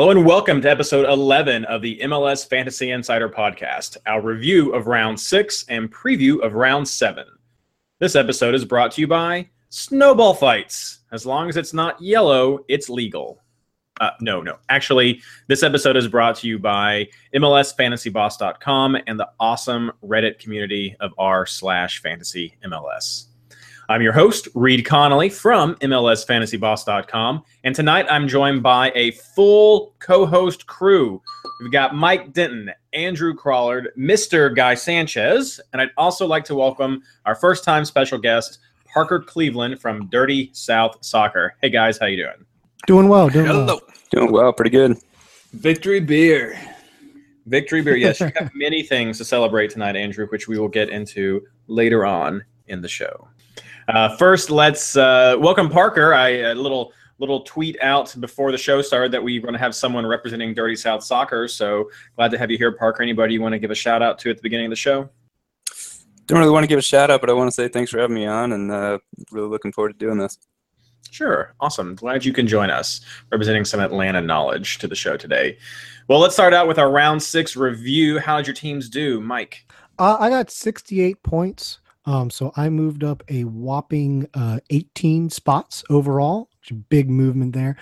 Hello and welcome to episode 11 of the MLS Fantasy Insider Podcast, our review of round six and preview of round seven. This episode is brought to you by Snowball Fights. As long as it's not yellow, it's legal. Uh, no, no. Actually, this episode is brought to you by MLSFantasyBoss.com and the awesome Reddit community of r slash fantasy MLS. I'm your host, Reed Connolly from MLSFantasyBoss.com, and tonight I'm joined by a full co-host crew. We've got Mike Denton, Andrew Crawlard, Mr. Guy Sanchez, and I'd also like to welcome our first-time special guest, Parker Cleveland from Dirty South Soccer. Hey guys, how you doing? Doing well, doing well. Doing well, pretty good. Victory beer. Victory beer. Yes, you have many things to celebrate tonight, Andrew, which we will get into later on in the show. Uh, first, let's uh, welcome Parker. I a little little tweet out before the show started that we are going to have someone representing Dirty South Soccer. So glad to have you here, Parker. Anybody you want to give a shout out to at the beginning of the show? Don't really want to give a shout out, but I want to say thanks for having me on, and uh, really looking forward to doing this. Sure. Awesome. Glad you can join us, representing some Atlanta knowledge to the show today. Well, let's start out with our round six review. How did your teams do, Mike? Uh, I got 68 points. Um, so I moved up a whopping uh, 18 spots overall. Which is a big movement there.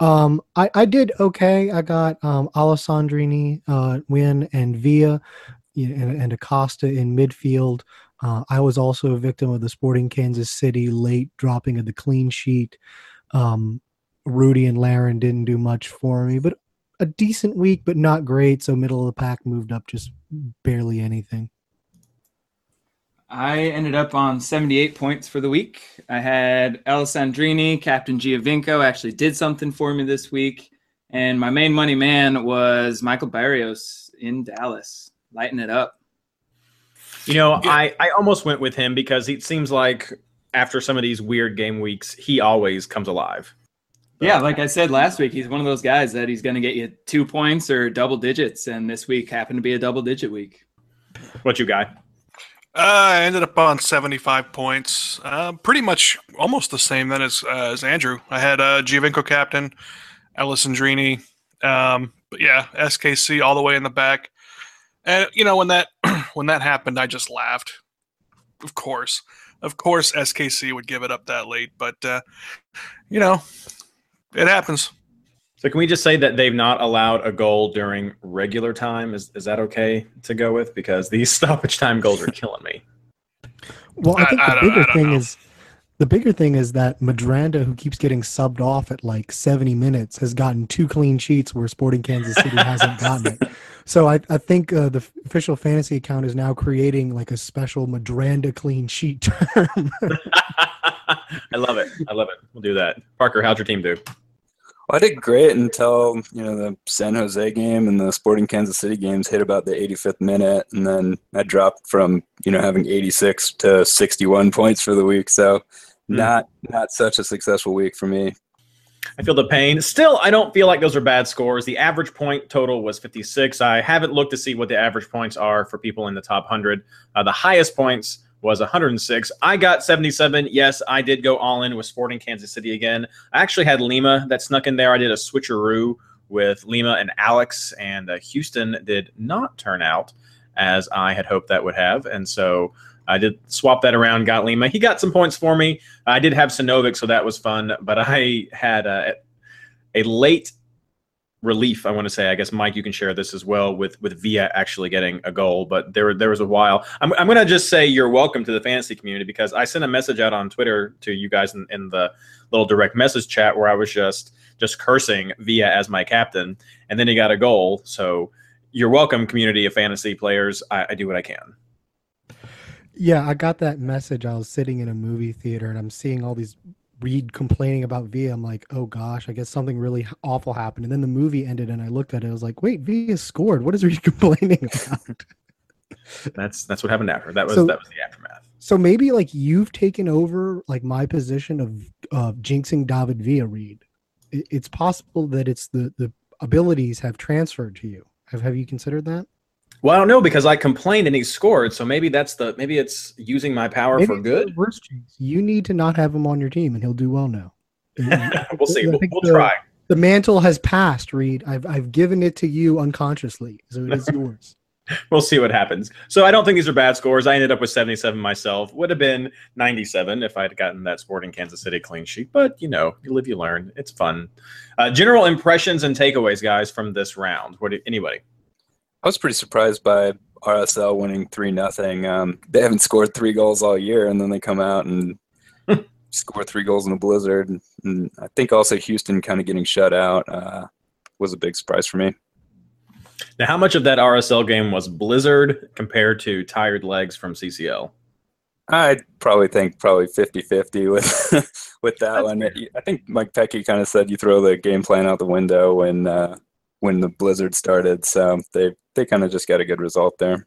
Um, I, I did okay. I got um, Alessandrini uh, win and Villa and, and Acosta in midfield. Uh, I was also a victim of the Sporting Kansas City late dropping of the clean sheet. Um, Rudy and Laren didn't do much for me, but a decent week, but not great. So middle of the pack moved up just barely anything. I ended up on 78 points for the week. I had Alessandrini, Captain Giovinco actually did something for me this week. And my main money man was Michael Barrios in Dallas, lighting it up. You know, I, I almost went with him because it seems like after some of these weird game weeks, he always comes alive. Yeah, like I said last week, he's one of those guys that he's going to get you two points or double digits. And this week happened to be a double digit week. What you got? Uh, I ended up on 75 points. Uh, pretty much almost the same then as, uh, as Andrew. I had uh, Giovinco captain, Alessandrini. Um, but yeah, SKC all the way in the back. And you know when that when that happened, I just laughed. Of course, of course, SKC would give it up that late, but uh, you know, it happens. So can we just say that they've not allowed a goal during regular time? Is is that okay to go with? Because these stoppage time goals are killing me. Well, I think I- I the I bigger thing know. is the bigger thing is that Madranda, who keeps getting subbed off at like 70 minutes, has gotten two clean sheets where Sporting Kansas City hasn't gotten it. So I, I think uh, the official fantasy account is now creating like a special Madranda clean sheet term. I love it. I love it. We'll do that. Parker, how'd your team do? Well, I did great until you know the San Jose game and the Sporting Kansas City games hit about the 85th minute, and then I dropped from you know having 86 to 61 points for the week. So Hmm. not not such a successful week for me. I feel the pain. Still, I don't feel like those are bad scores. The average point total was 56. I haven't looked to see what the average points are for people in the top 100. Uh, the highest points was 106. I got 77. Yes, I did go all in with Sporting Kansas City again. I actually had Lima that snuck in there. I did a switcheroo with Lima and Alex, and uh, Houston did not turn out as I had hoped that would have. And so I did swap that around, got Lima. He got some points for me. I did have Sinovic, so that was fun. But I had a, a late relief. I want to say. I guess Mike, you can share this as well with with Villa actually getting a goal. But there there was a while. I'm I'm going to just say you're welcome to the fantasy community because I sent a message out on Twitter to you guys in, in the little direct message chat where I was just just cursing Villa as my captain, and then he got a goal. So you're welcome, community of fantasy players. I, I do what I can. Yeah, I got that message. I was sitting in a movie theater and I'm seeing all these Reed complaining about Villa, I'm like, oh gosh, I guess something really awful happened. And then the movie ended, and I looked at it. I was like, wait, Villa scored. What is Reed complaining about? That's that's what happened after. That was So- that was the aftermath. so maybe like you've taken over like my position of uh, jinxing David Villa Reed. It, it's possible that it's the the abilities have transferred to you. Have Have you considered that? Well, I don't know because I complained and he scored, so maybe that's the maybe it's using my power Maybe for good. You need to not have him on your team, and he'll do well now. we'll see. We'll, we'll the- try. The mantle has passed, Reed. I've I've given it to you unconsciously, so it is yours. We'll see what happens. So I don't think these are bad scores. I ended up with 77 myself. Would have been 97 if I had gotten that Sporting Kansas City clean sheet. But you know, you live, you learn. It's fun. Uh, general impressions and takeaways, guys, from this round. What? Do, anybody? I was pretty surprised by RSL winning three nothing. Um, they haven't scored three goals all year, and then they come out and score three goals in the blizzard. And, and I think also Houston kind of getting shut out uh, was a big surprise for me. Now, how much of that RSL game was Blizzard compared to tired legs from CCL? I'd probably think probably 50-50 with with that one. I think Mike Petke kind of said you throw the game plan out the window when uh, when the blizzard started. So they they kind of just got a good result there.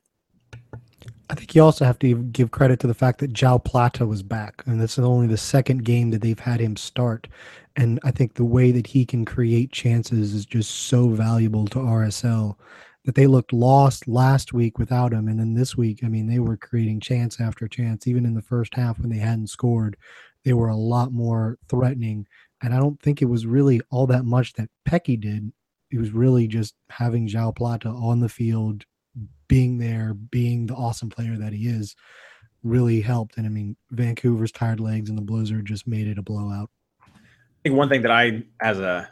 I think you also have to give credit to the fact that Joao Plata was back, and that's only the second game that they've had him start. And I think the way that he can create chances is just so valuable to RSL that they looked lost last week without him, and then this week, I mean, they were creating chance after chance. Even in the first half when they hadn't scored, they were a lot more threatening. And I don't think it was really all that much that Petke did. It was really just having Joao Plata on the field, being there, being the awesome player that he is, really helped. And I mean, Vancouver's tired legs and the Blizzard just made it a blowout. I think one thing that I, as a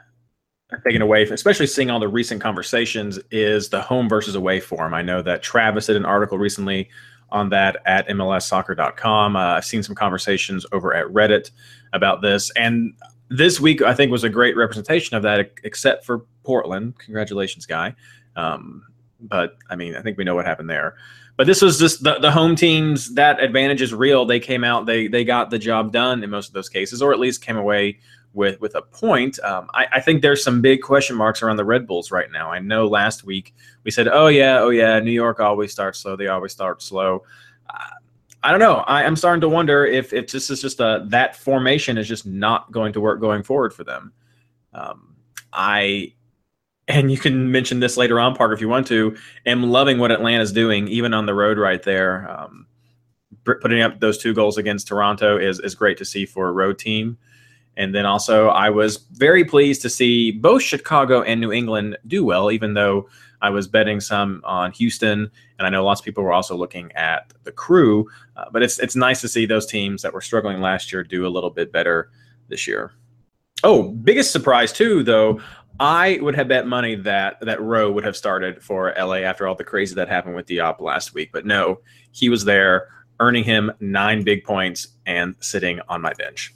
taken away, especially seeing all the recent conversations, is the home versus away form. I know that Travis did an article recently on that at MLSsoccer.com. Uh, I've seen some conversations over at Reddit about this, and this week I think was a great representation of that, except for Portland. Congratulations, guy. Um, but I mean, I think we know what happened there. But this was just the, the home teams. That advantage is real. They came out. They they got the job done in most of those cases, or at least came away with with a point. Um, I, I think there's some big question marks around the Red Bulls right now. I know last week we said, "Oh yeah, oh yeah, New York always starts slow. They always start slow." I don't know. I, am starting to wonder if if this is just a that formation is just not going to work going forward for them. Um, I and you can mention this later on, Parker, if you want to. Am loving what Atlanta's doing, even on the road right there. Um, putting up those two goals against Toronto is is great to see for a road team. And then also, I was very pleased to see both Chicago and New England do well, even though I was betting some on Houston, and I know lots of people were also looking at the Crew. Uh, but it's it's nice to see those teams that were struggling last year do a little bit better this year. Oh, biggest surprise too, though. I would have bet money that that Rowe would have started for LA after all the crazy that happened with Diop last week, but no, he was there, earning him nine big points and sitting on my bench.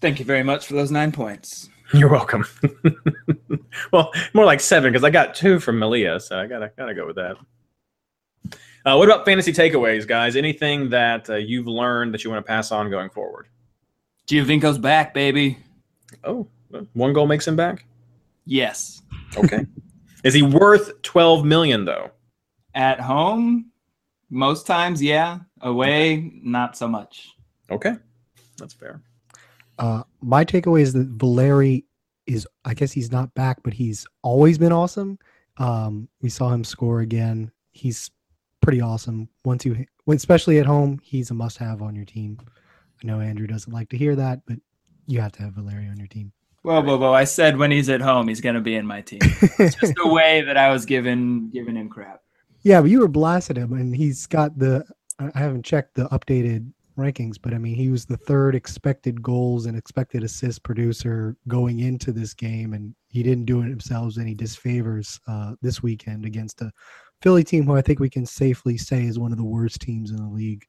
Thank you very much for those nine points. You're welcome. well, more like seven because I got two from Malia, so I gotta gotta go with that. Uh, what about fantasy takeaways, guys? Anything that uh, you've learned that you want to pass on going forward? Giovinco's back, baby. Oh, one goal makes him back. Yes. Okay. Is he worth twelve million though? At home, most times, yeah. Away, not so much. Okay, that's fair. Uh, my takeaway is that Valeri is, I guess he's not back, but he's always been awesome. Um, we saw him score again. He's pretty awesome. Once you, especially at home, he's a must-have on your team. I know Andrew doesn't like to hear that, but you have to have Valeri on your team. Whoa, whoa, whoa! I said when he's at home, he's gonna be in my team. It's just the way that I was giving giving him crap. Yeah, but you were blasting him, and he's got the. I haven't checked the updated rankings, but I mean, he was the third expected goals and expected assist producer going into this game, and he didn't do it himself any disfavors uh, this weekend against a Philly team who I think we can safely say is one of the worst teams in the league.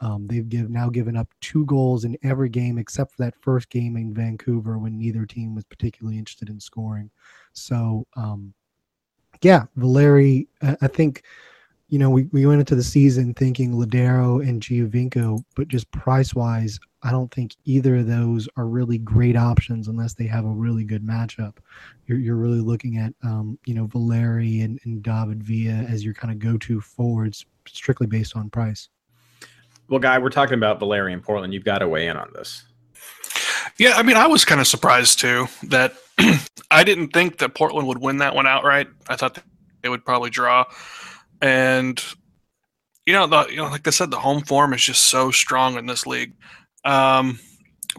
Um, they've give, now given up two goals in every game except for that first game in Vancouver when neither team was particularly interested in scoring. So, um, yeah, Valeri, I I think you know, we, we went into the season thinking Lodeiro and Giovinco, but just price wise, I don't think either of those are really great options unless they have a really good matchup. You're, you're really looking at, um, you know, Valeri and, and David Villa as your kind of go to forwards strictly based on price. Well, Guy, we're talking about Valeri in Portland. You've got to weigh in on this. Yeah, I mean, I was kind of surprised too that I didn't think that Portland would win that one outright. I thought they would probably draw, and you know, the, you know, like I said, the home form is just so strong in this league. Um,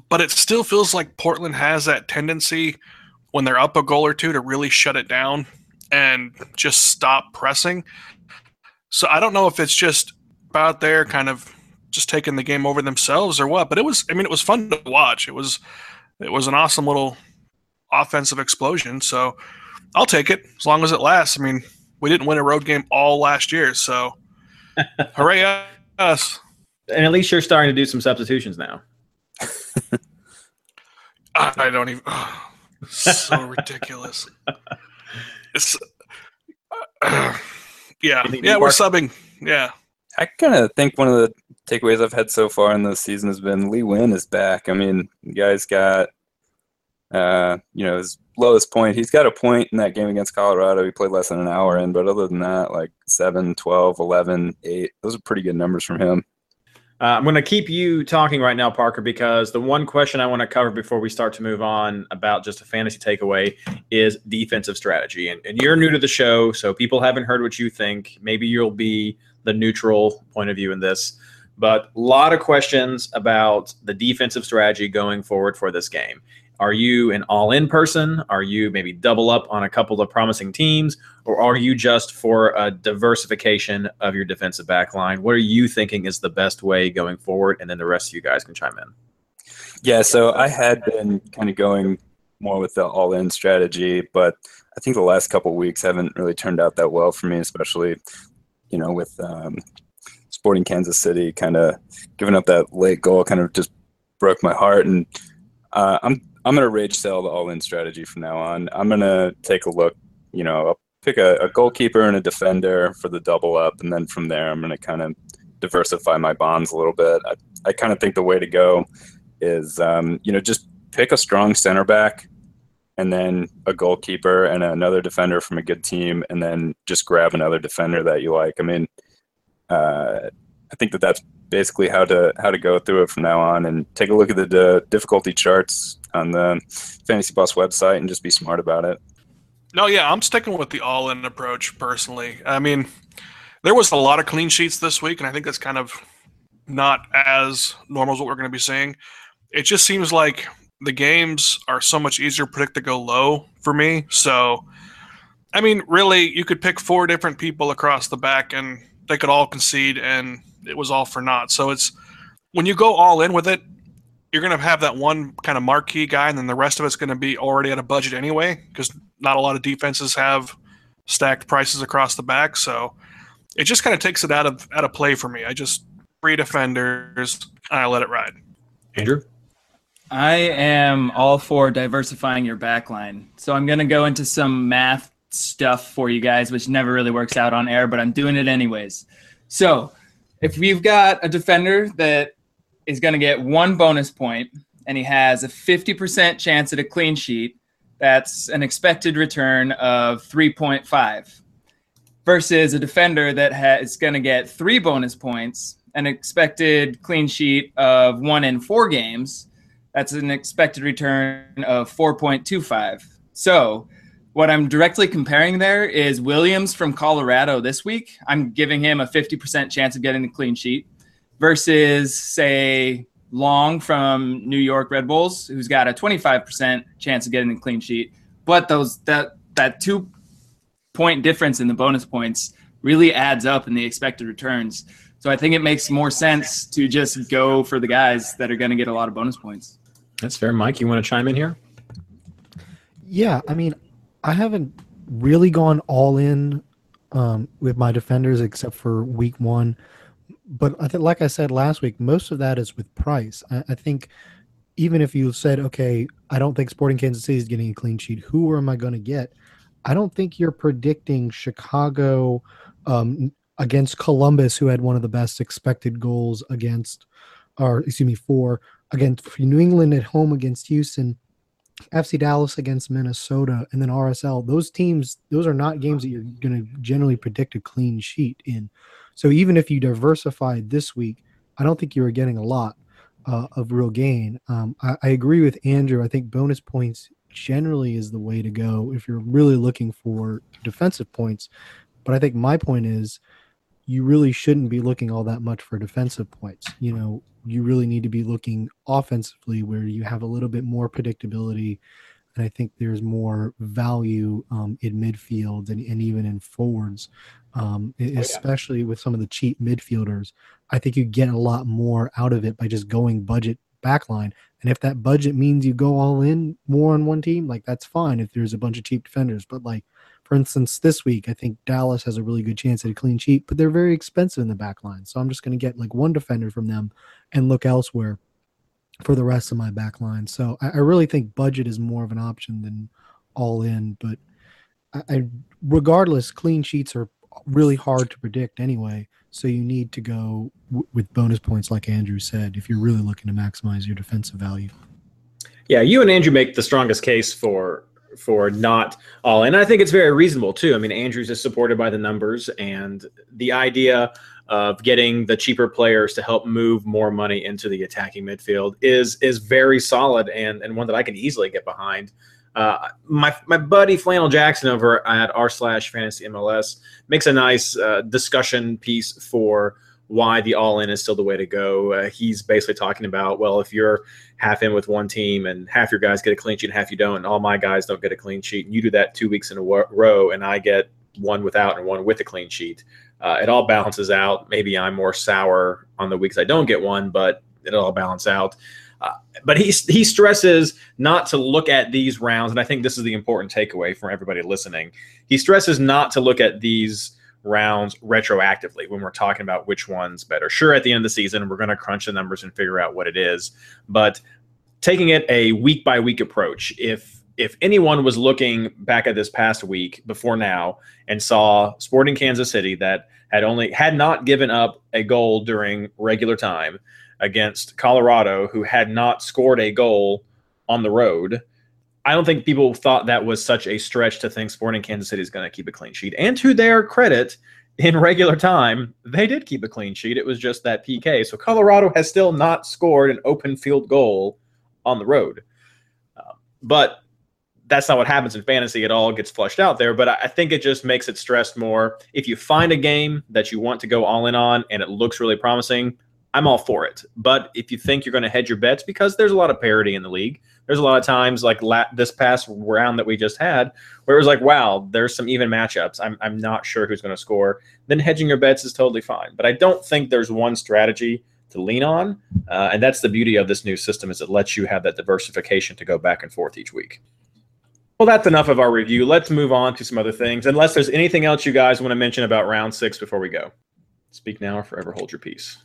but it still feels like Portland has that tendency when they're up a goal or two to really shut it down and just stop pressing. So I don't know if it's just about there kind of just taking the game over themselves or what, but it was I mean it was fun to watch. It was it was an awesome little offensive explosion. So I'll take it as long as it lasts. I mean, we didn't win a road game all last year, so hooray us. And at least you're starting to do some substitutions now. I don't even. Oh, so ridiculous. It's. Uh, yeah, yeah, we're subbing. Yeah. I kind of think one of the takeaways I've had so far in this season has been Lee Nguyen is back. I mean, the guy's got, uh, you know, his lowest point. He's got a point in that game against Colorado. He played less than an hour in, but other than that, like 7, 12, 11, 8, those are pretty good numbers from him. Uh, I'm going to keep you talking right now, Parker, because the one question I want to cover before we start to move on about just a fantasy takeaway is defensive strategy. And, and you're new to the show, so people haven't heard what you think. Maybe you'll be the neutral point of view in this. But a lot of questions about the defensive strategy going forward for this game. Are you an all in person? Are you maybe double up on a couple of promising teams? Or are you just for a diversification of your defensive back line? What are you thinking is the best way going forward? And then the rest of you guys can chime in. Yeah, so I had been kind of going more with the all in strategy, but I think the last couple weeks haven't really turned out that well for me, especially, you know, with um, Sporting Kansas City kind of giving up that late goal kind of just broke my heart. And uh, I'm I'm gonna rage sell the all in strategy from now on. I'm gonna take a look. You know, I'll pick a, a goalkeeper and a defender for the double up, and then from there, I'm gonna kind of diversify my bonds a little bit. I, I kind of think the way to go is, um, you know, just pick a strong center back, and then a goalkeeper and another defender from a good team, and then just grab another defender that you like. I mean, uh, I think that that's basically how to how to go through it from now on, and take a look at the, the difficulty charts on the Fantasy Boss website and just be smart about it. No, yeah, I'm sticking with the all-in approach personally. I mean, there was a lot of clean sheets this week, and I think that's kind of not as normal as what we're going to be seeing. It just seems like the games are so much easier to predict to go low for me. So, I mean, really, you could pick four different people across the back, and they could all concede, and it was all for naught. So it's when you go all in with it, you're going to have that one kind of marquee guy, and then the rest of it's going to be already at a budget anyway, because not a lot of defenses have stacked prices across the back. So it just kind of takes it out of out of play for me. I just three defenders, and I let it ride. Andrew. I am all for diversifying your backline. So I'm going to go into some math stuff for you guys, which never really works out on air, but I'm doing it anyways. So if we've got a defender that is going to get one bonus point and he has a 50% chance at a clean sheet, that's an expected return of 3.5 versus a defender that ha- is going to get three bonus points, an expected clean sheet of one in four games. That's an expected return of 4.25. So, what I'm directly comparing there is Williams from Colorado this week. I'm giving him a 50% chance of getting a clean sheet versus, say, Long from New York Red Bulls, who's got a 25% chance of getting a clean sheet. But those that that two point difference in the bonus points really adds up in the expected returns. So I think it makes more sense to just go for the guys that are going to get a lot of bonus points. That's fair. Mike, you want to chime in here? Yeah, I mean, I haven't really gone all in um, with my defenders except for week one but I think, like I said last week, most of that is with price. I, I, think even if you said, okay, I don't think Sporting Kansas City is getting a clean sheet, who am I going to get? I don't think you're predicting Chicago, um, against Columbus, who had one of the best expected goals against, or excuse me, for against New England at home against Houston, FC Dallas against Minnesota, and then RSL. Those teams, those are not games that you're going to generally predict a clean sheet in. So even if you diversified this week, I don't think you were getting a lot uh, of real gain. Um, I, I agree with Andrew. I think bonus points generally is the way to go if you're really looking for defensive points. But I think my point is you really shouldn't be looking all that much for defensive points. You know, you really need to be looking offensively where you have a little bit more predictability. And I think there's more value um, in midfield and, and even in forwards, um, Oh, yeah. especially with some of the cheap midfielders. I think you get a lot more out of it by just going budget backline. And if that budget means you go all in more on one team, like that's fine if there's a bunch of cheap defenders. But like for instance, this week I think Dallas has a really good chance at a clean sheet, but they're very expensive in the back line. So I'm just gonna get like one defender from them and look elsewhere for the rest of my back line. So I, I really think budget is more of an option than all in, but I, I regardless, clean sheets are really hard to predict anyway. So you need to go w- with bonus points, like Andrew said, if you're really looking to maximize your defensive value. Yeah, you and Andrew make the strongest case for for not all and I think it's very reasonable too. I mean, Andrews is supported by the numbers and the idea of getting the cheaper players to help move more money into the attacking midfield is is very solid and and one that I can easily get behind. Uh, my my buddy Flannel Jackson over at r slash fantasy MLS makes a nice uh, discussion piece for why the all in is still the way to go. Uh, he's basically talking about well, if you're half in with one team and half your guys get a clean sheet and half you don't, and all my guys don't get a clean sheet, and you do that two weeks in a row, and I get one without and one with a clean sheet. Uh, it all balances out. Maybe I'm more sour on the weeks I don't get one, but it'll all balance out. Uh, but he he stresses not to look at these rounds, and I think this is the important takeaway from everybody listening. He stresses not to look at these rounds retroactively when we're talking about which one's better. Sure, at the end of the season, we're going to crunch the numbers and figure out what it is, but taking it a week by week approach, if if anyone was looking back at this past week before now and saw Sporting Kansas City that had only had not given up a goal during regular time against Colorado, who had not scored a goal on the road. I don't think people thought that was such a stretch to think Sporting Kansas City is going to keep a clean sheet. And to their credit, in regular time, they did keep a clean sheet. It was just that PK. So Colorado has still not scored an open field goal on the road. Uh, but that's not what happens in fantasy. It all gets flushed out there. But I think it just makes it stressed more. If you find a game that you want to go all in on and it looks really promising, I'm all for it. But if you think you're going to hedge your bets, because there's a lot of parity in the league, there's a lot of times like la- this past round that we just had where it was like, wow, there's some even matchups. I'm, I'm not sure who's going to score. Then hedging your bets is totally fine. But I don't think there's one strategy to lean on. Uh, and that's the beauty of this new system is it lets you have that diversification to go back and forth each week. Well, that's enough of our review. Let's move on to some other things. Unless there's anything else you guys want to mention about round six before we go. Speak now or forever hold your peace.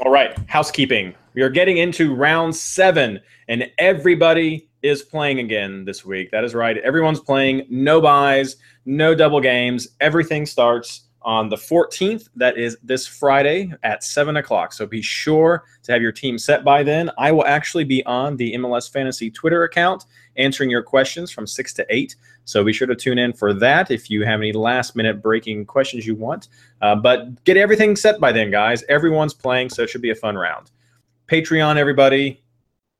All right, housekeeping. We are getting into round seven, and everybody is playing again this week. That is right. Everyone's playing. No buys, no double games. Everything starts on the 14th. That is this Friday at 7 o'clock. So be sure to have your team set by then. I will actually be on the MLS Fantasy Twitter account answering your questions from 6 to 8. So be sure to tune in for that if you have any last minute breaking questions you want. Uh, but get everything set by then, guys. Everyone's playing, so it should be a fun round. Patreon, everybody.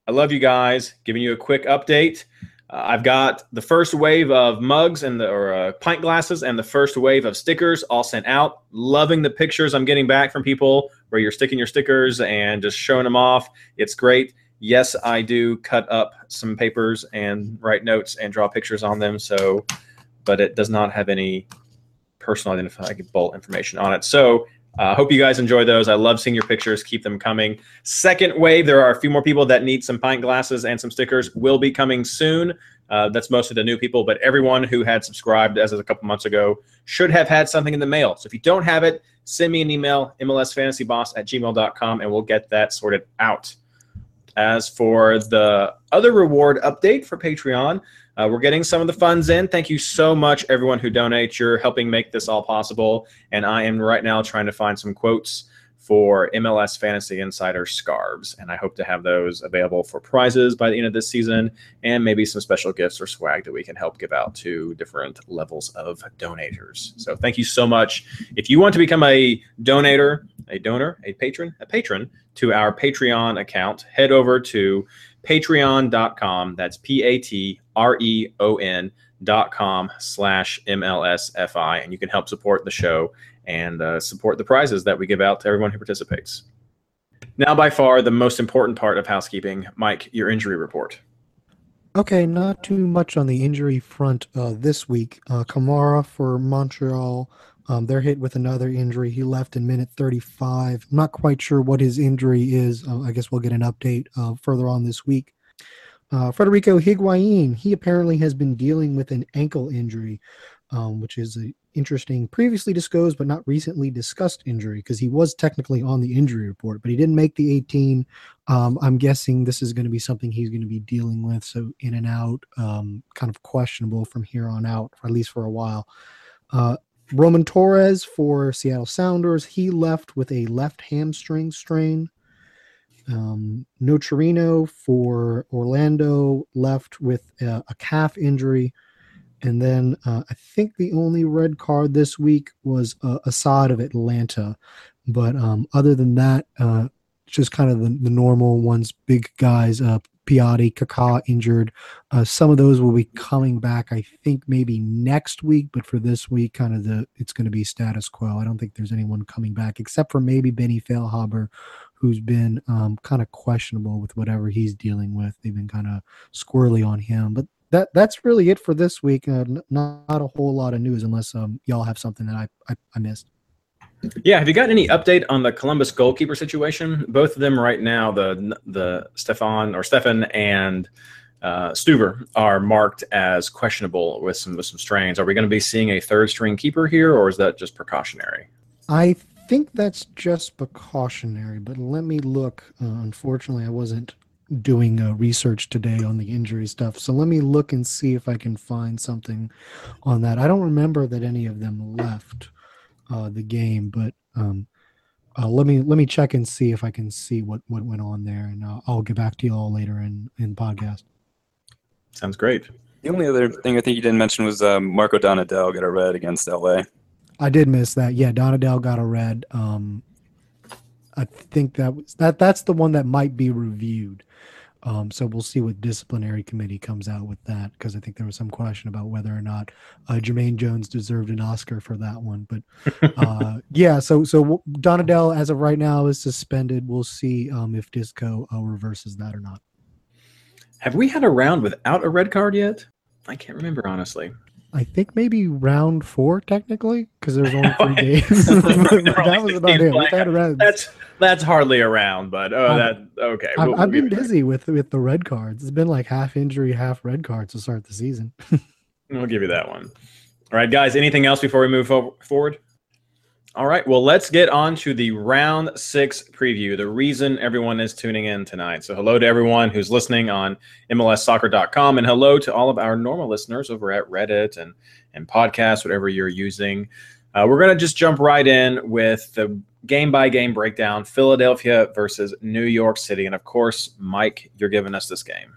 I love you guys. Giving you a quick update. Uh, I've got the first wave of mugs and the or uh, pint glasses and the first wave of stickers all sent out. Loving the pictures I'm getting back from people where you're sticking your stickers and just showing them off. It's great. Yes, I do cut up some papers and write notes and draw pictures on them. So, but it does not have any personal identifiable information on it. So I uh, hope you guys enjoy those. I love seeing your pictures. Keep them coming. Second wave, there are a few more people that need some pint glasses and some stickers. Will be coming soon. Uh, that's mostly the new people, but everyone who had subscribed as of a couple months ago should have had something in the mail. So if you don't have it, send me an email, mlsfantasyboss at gmail.com, and we'll get that sorted out. As for the other reward update for Patreon, uh, we're getting some of the funds in. Thank you so much, everyone who donates. You're helping make this all possible. And I am right now trying to find some quotes for MLS Fantasy Insider scarves. And I hope to have those available for prizes by the end of this season and maybe some special gifts or swag that we can help give out to different levels of donators. So thank you so much. If you want to become a donator, a donor, a patron, a patron to our Patreon account, head over to patreon.com. That's P A T R E O N dot com slash MLSFI. And you can help support the show and uh, support the prizes that we give out to everyone who participates. Now, by far, the most important part of housekeeping, Mike, your injury report. Okay, not too much on the injury front uh, this week. Uh, Kamara for Montreal, um, they're hit with another injury. He left in minute 35. I'm not quite sure what his injury is. Uh, I guess we'll get an update uh, further on this week. Uh, Federico Higuain, he apparently has been dealing with an ankle injury, um, which is a interesting, previously disclosed but not recently discussed injury because he was technically on the injury report, but he didn't make the 18. Um, I'm guessing this is going to be something he's going to be dealing with. So in and out, um, kind of questionable from here on out, or at least for a while. Uh, Roman Torres for Seattle Sounders, he left with a left hamstring strain. Um, Nocerino for Orlando left with a, a calf injury. And then uh, I think the only red card this week was uh, Asad of Atlanta. But um, other than that, uh, just kind of the, the normal ones, big guys, uh, Piatti, Kaká injured. Uh, some of those will be coming back, I think, maybe next week. But for this week, kind of the it's going to be status quo. I don't think there's anyone coming back except for maybe Benny Feilhaber, who's been um, kind of questionable with whatever he's dealing with. They've been kind of squirrely on him. But that that's really it for this week. Uh, not, not a whole lot of news unless um, y'all have something that I, I, I missed. Yeah, have you got any update on the Columbus goalkeeper situation? Both of them right now, the the Stefan or Stefan and uh, Stuver are marked as questionable with some with some strains. Are we going to be seeing a third string keeper here, or is that just precautionary? I think that's just precautionary, but let me look. Uh, unfortunately, I wasn't doing uh, research today on the injury stuff, so let me look and see if I can find something on that. I don't remember that any of them left uh, the game, but um, uh, let me let me check and see if I can see what what went on there, and uh, I'll get back to you all later in in podcast. Sounds great. The only other thing I think you didn't mention was um, Marco Donadel got a red against LA. I did miss that. Yeah, Donadel got a red. Um, I think that was that. That's the one that might be reviewed. Um, so we'll see what disciplinary committee comes out with that because I think there was some question about whether or not uh, Jermaine Jones deserved an Oscar for that one. But uh, yeah, so so Donadel as of right now is suspended. We'll see um, if Disco uh, reverses that or not. Have we had a round without a red card yet? I can't remember honestly. I think maybe round four technically because there's only three games. that was about it. We've had a round- That's that's hardly a round, but oh, that okay. I've, we'll- I've we'll been busy with with the red cards. It's been like half injury, half red cards to start the season. We'll give you that one. All right, guys. Anything else before we move forward? All right. Well, let's get on to the round six preview. The reason everyone is tuning in tonight. So, hello to everyone who's listening on MLSsoccer.com, and hello to all of our normal listeners over at Reddit and and podcasts, whatever you're using. Uh, we're gonna just jump right in with the game by game breakdown: Philadelphia versus New York City, and of course, Mike, you're giving us this game.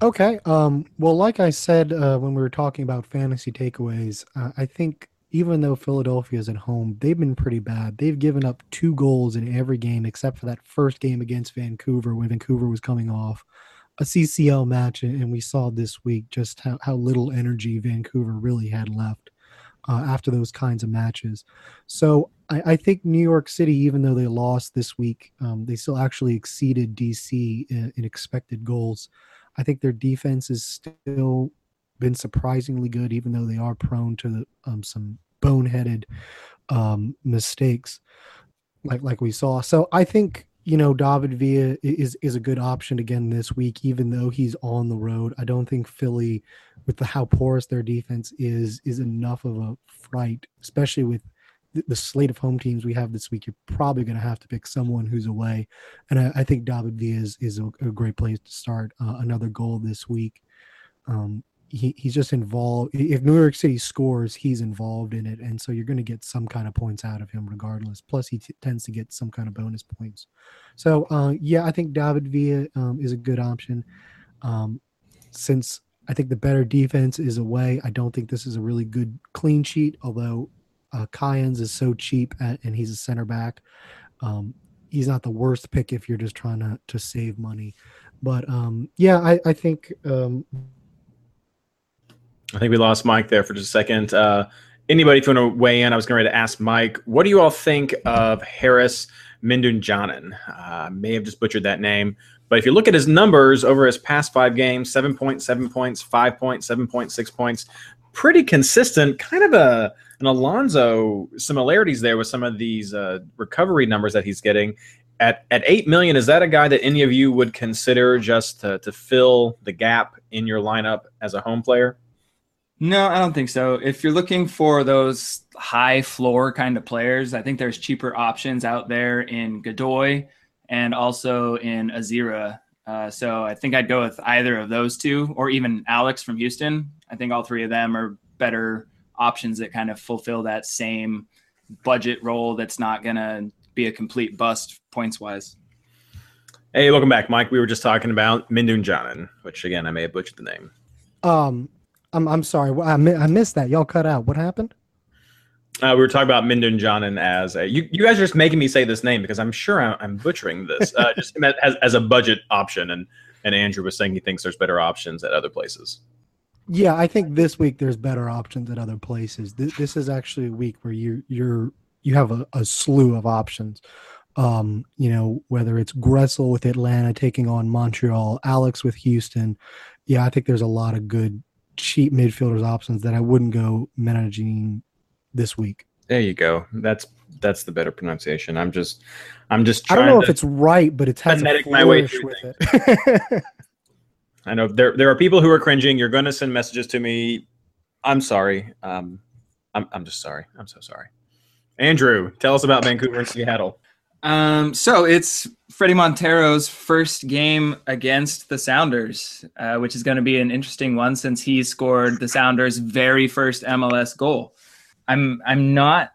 Okay. Um, well, like I said uh, when we were talking about fantasy takeaways, uh, I think even though Philadelphia is at home, they've been pretty bad. They've given up two goals in every game except for that first game against Vancouver when Vancouver was coming off a CCL match. And we saw this week just how, how little energy Vancouver really had left uh, after those kinds of matches. So I, I think New York City, even though they lost this week, um, they still actually exceeded DC in, in expected goals. I think their defense is still been surprisingly good, even though they are prone to um, some boneheaded um, mistakes, like like we saw. So I think you know David Villa is is a good option again this week, even though he's on the road. I don't think Philly, with the how porous their defense is, is enough of a fright, especially with the, slate of home teams we have this week, you're probably going to have to pick someone who's away, and I, I think David Villa is is a, a great place to start. Uh, another goal this week. Um, he, he's just involved. If New York City scores, he's involved in it, and so you're going to get some kind of points out of him regardless. Plus, he t- tends to get some kind of bonus points. So, uh, yeah, I think David Villa um, is a good option. Um, since I think the better defense is away, I don't think this is a really good clean sheet. Although uh, Callens is so cheap at, and he's a center back, um, he's not the worst pick if you're just trying to to save money. But um, yeah, I, I think um, I think we lost Mike there for just a second. Uh, anybody, if you want to weigh in, I was going to ask Mike, what do you all think of Harris Mindunjanin? Uh, may have just butchered that name. But if you look at his numbers over his past five games 7.7 points, 5 points, 7.6 points, pretty consistent. Kind of a an Alonso similarities there with some of these uh, recovery numbers that he's getting. At, at 8 million, is that a guy that any of you would consider just to, to fill the gap in your lineup as a home player? No, I don't think so. If you're looking for those high floor kind of players, I think there's cheaper options out there in Godoy and also in Azira. Uh, so I think I'd go with either of those two, or even Alex from Houston. I think all three of them are better options that kind of fulfill that same budget role. That's not going to be a complete bust points wise. Hey, welcome back, Mike. We were just talking about Mindunjanin, which again I may have butchered the name. Um, I'm I'm sorry, I, mi- I missed that. Y'all cut out. What happened? Uh, we were talking about Mindunjanin as a, you. You guys are just making me say this name because I'm sure I'm, I'm butchering this. Uh, just as, as a budget option, and and Andrew was saying he thinks there's better options at other places. Yeah, I think this week there's better options at other places. This, this is actually a week where you you're you have a, a slew of options. Um, you know, whether it's Gressel with Atlanta taking on Montreal, Alex with Houston. Yeah, I think there's a lot of good cheap midfielders options that I wouldn't go managing this week. There you go. That's that's the better pronunciation. I'm just I'm just I don't know if it's right, but it's has a my way through with it. I know there there are people who are cringing. You're going to send messages to me. I'm sorry. Um, I'm I'm just sorry. I'm so sorry. Andrew, tell us about Vancouver and Seattle. Um, so it's Fredy Montero's first game against the Sounders, uh, which is going to be an interesting one since he scored the Sounders' very first MLS goal. I'm I'm not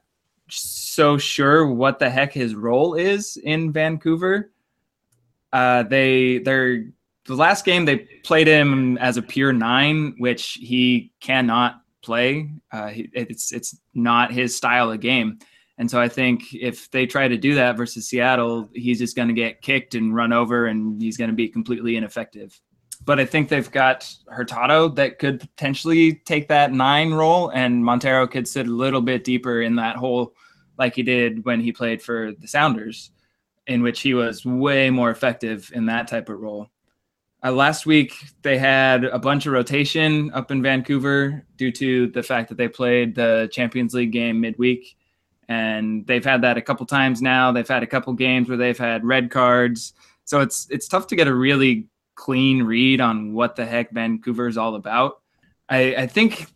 so sure what the heck his role is in Vancouver. Uh, they they're the last game they played him as a pure nine, which he cannot play. Uh, it's it's not his style of game. And so I think if they try to do that versus Seattle, he's just going to get kicked and run over, and he's going to be completely ineffective. But I think they've got Hurtado that could potentially take that nine role, and Montero could sit a little bit deeper in that hole, like he did when he played for the Sounders, in which he was way more effective in that type of role. Uh, last week they had a bunch of rotation up in Vancouver due to the fact that they played the Champions League game midweek and they've had that a couple times now. They've had a couple games where they've had red cards, so it's it's tough to get a really clean read on what the heck Vancouver is all about. I, I think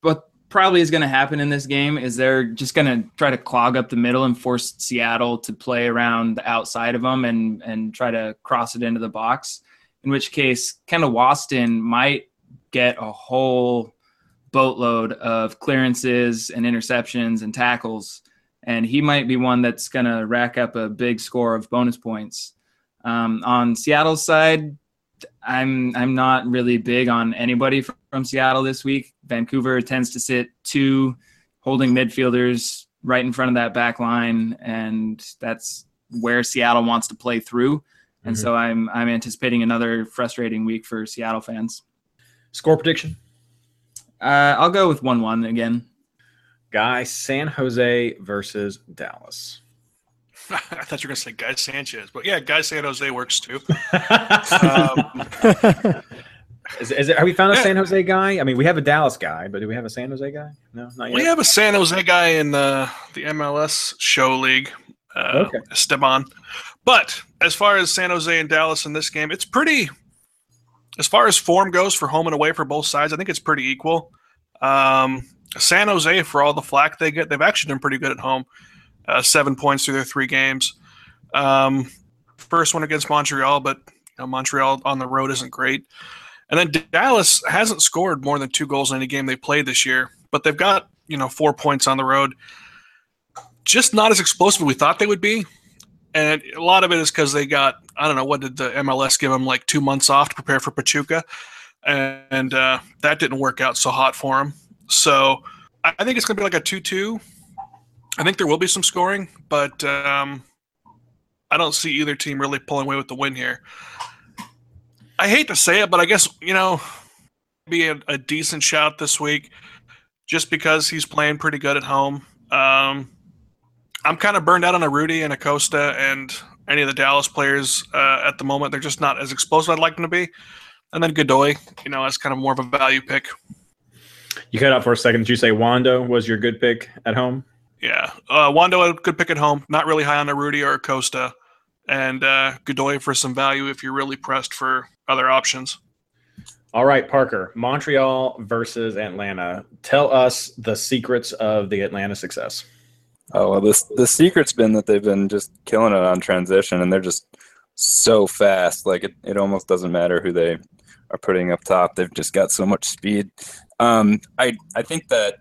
what probably is going to happen in this game is they're just going to try to clog up the middle and force Seattle to play around the outside of them and and try to cross it into the box. In which case, Kendall Waston might get a whole boatload of clearances and interceptions and tackles and he might be one that's going to rack up a big score of bonus points. Um, on Seattle's side, I'm I'm not really big on anybody from, from Seattle this week. Vancouver tends to sit two holding midfielders right in front of that back line, and that's where Seattle wants to play through. And Mhm. so I'm I'm anticipating another frustrating week for Seattle fans. Score prediction. Uh, I'll go with one one again. Guy San Jose versus Dallas. I thought you were gonna say Guy Sanchez, but yeah, Guy San Jose works too. Um, Is, is it, have we found a San Jose guy? I mean, we have a Dallas guy, but do we have a San Jose guy? No, not yet. we have a San Jose guy in uh, the MLS show league, uh, Okay. Esteban. But as far as San Jose and Dallas in this game, it's pretty. As far as form goes for home and away for both sides, I think it's pretty equal. Um, San Jose, for all the flack they get, they've actually done pretty good at home. Uh, seven points through their three games. Um, first one against Montreal, but you know, Montreal on the road isn't great. And then Dallas hasn't scored more than two goals in any game they played this year, but they've got you know four points on the road. Just not as explosive as we thought they would be, and a lot of it is because they got I don't know what did the MLS give them like two months off to prepare for Pachuca, and uh, that didn't work out so hot for them. So I think it's going to be like a two-two. I think there will be some scoring, but um, I don't see either team really pulling away with the win here. I hate to say it, but I guess you know, be a, a decent shout this week, just because he's playing pretty good at home. Um, I'm kind of burned out on Urruti and Acosta and any of the Dallas players uh, at the moment. They're just not as explosive as I'd like them to be. And then Godoy, you know, as kind of more of a value pick. You cut out for a second. Did you say Wondo was your good pick at home? Yeah, uh, Wondo a good pick at home. Not really high on Urruti or Acosta, and uh, Godoy for some value if you're really pressed for other options. All right, Parker. Montreal versus Atlanta. Tell us the secrets of the Atlanta success. Oh well, this the secret's been that they've been just killing it on transition, and they're just so fast. Like it, it almost doesn't matter who they are putting up top. They've just got so much speed. Um, I I think that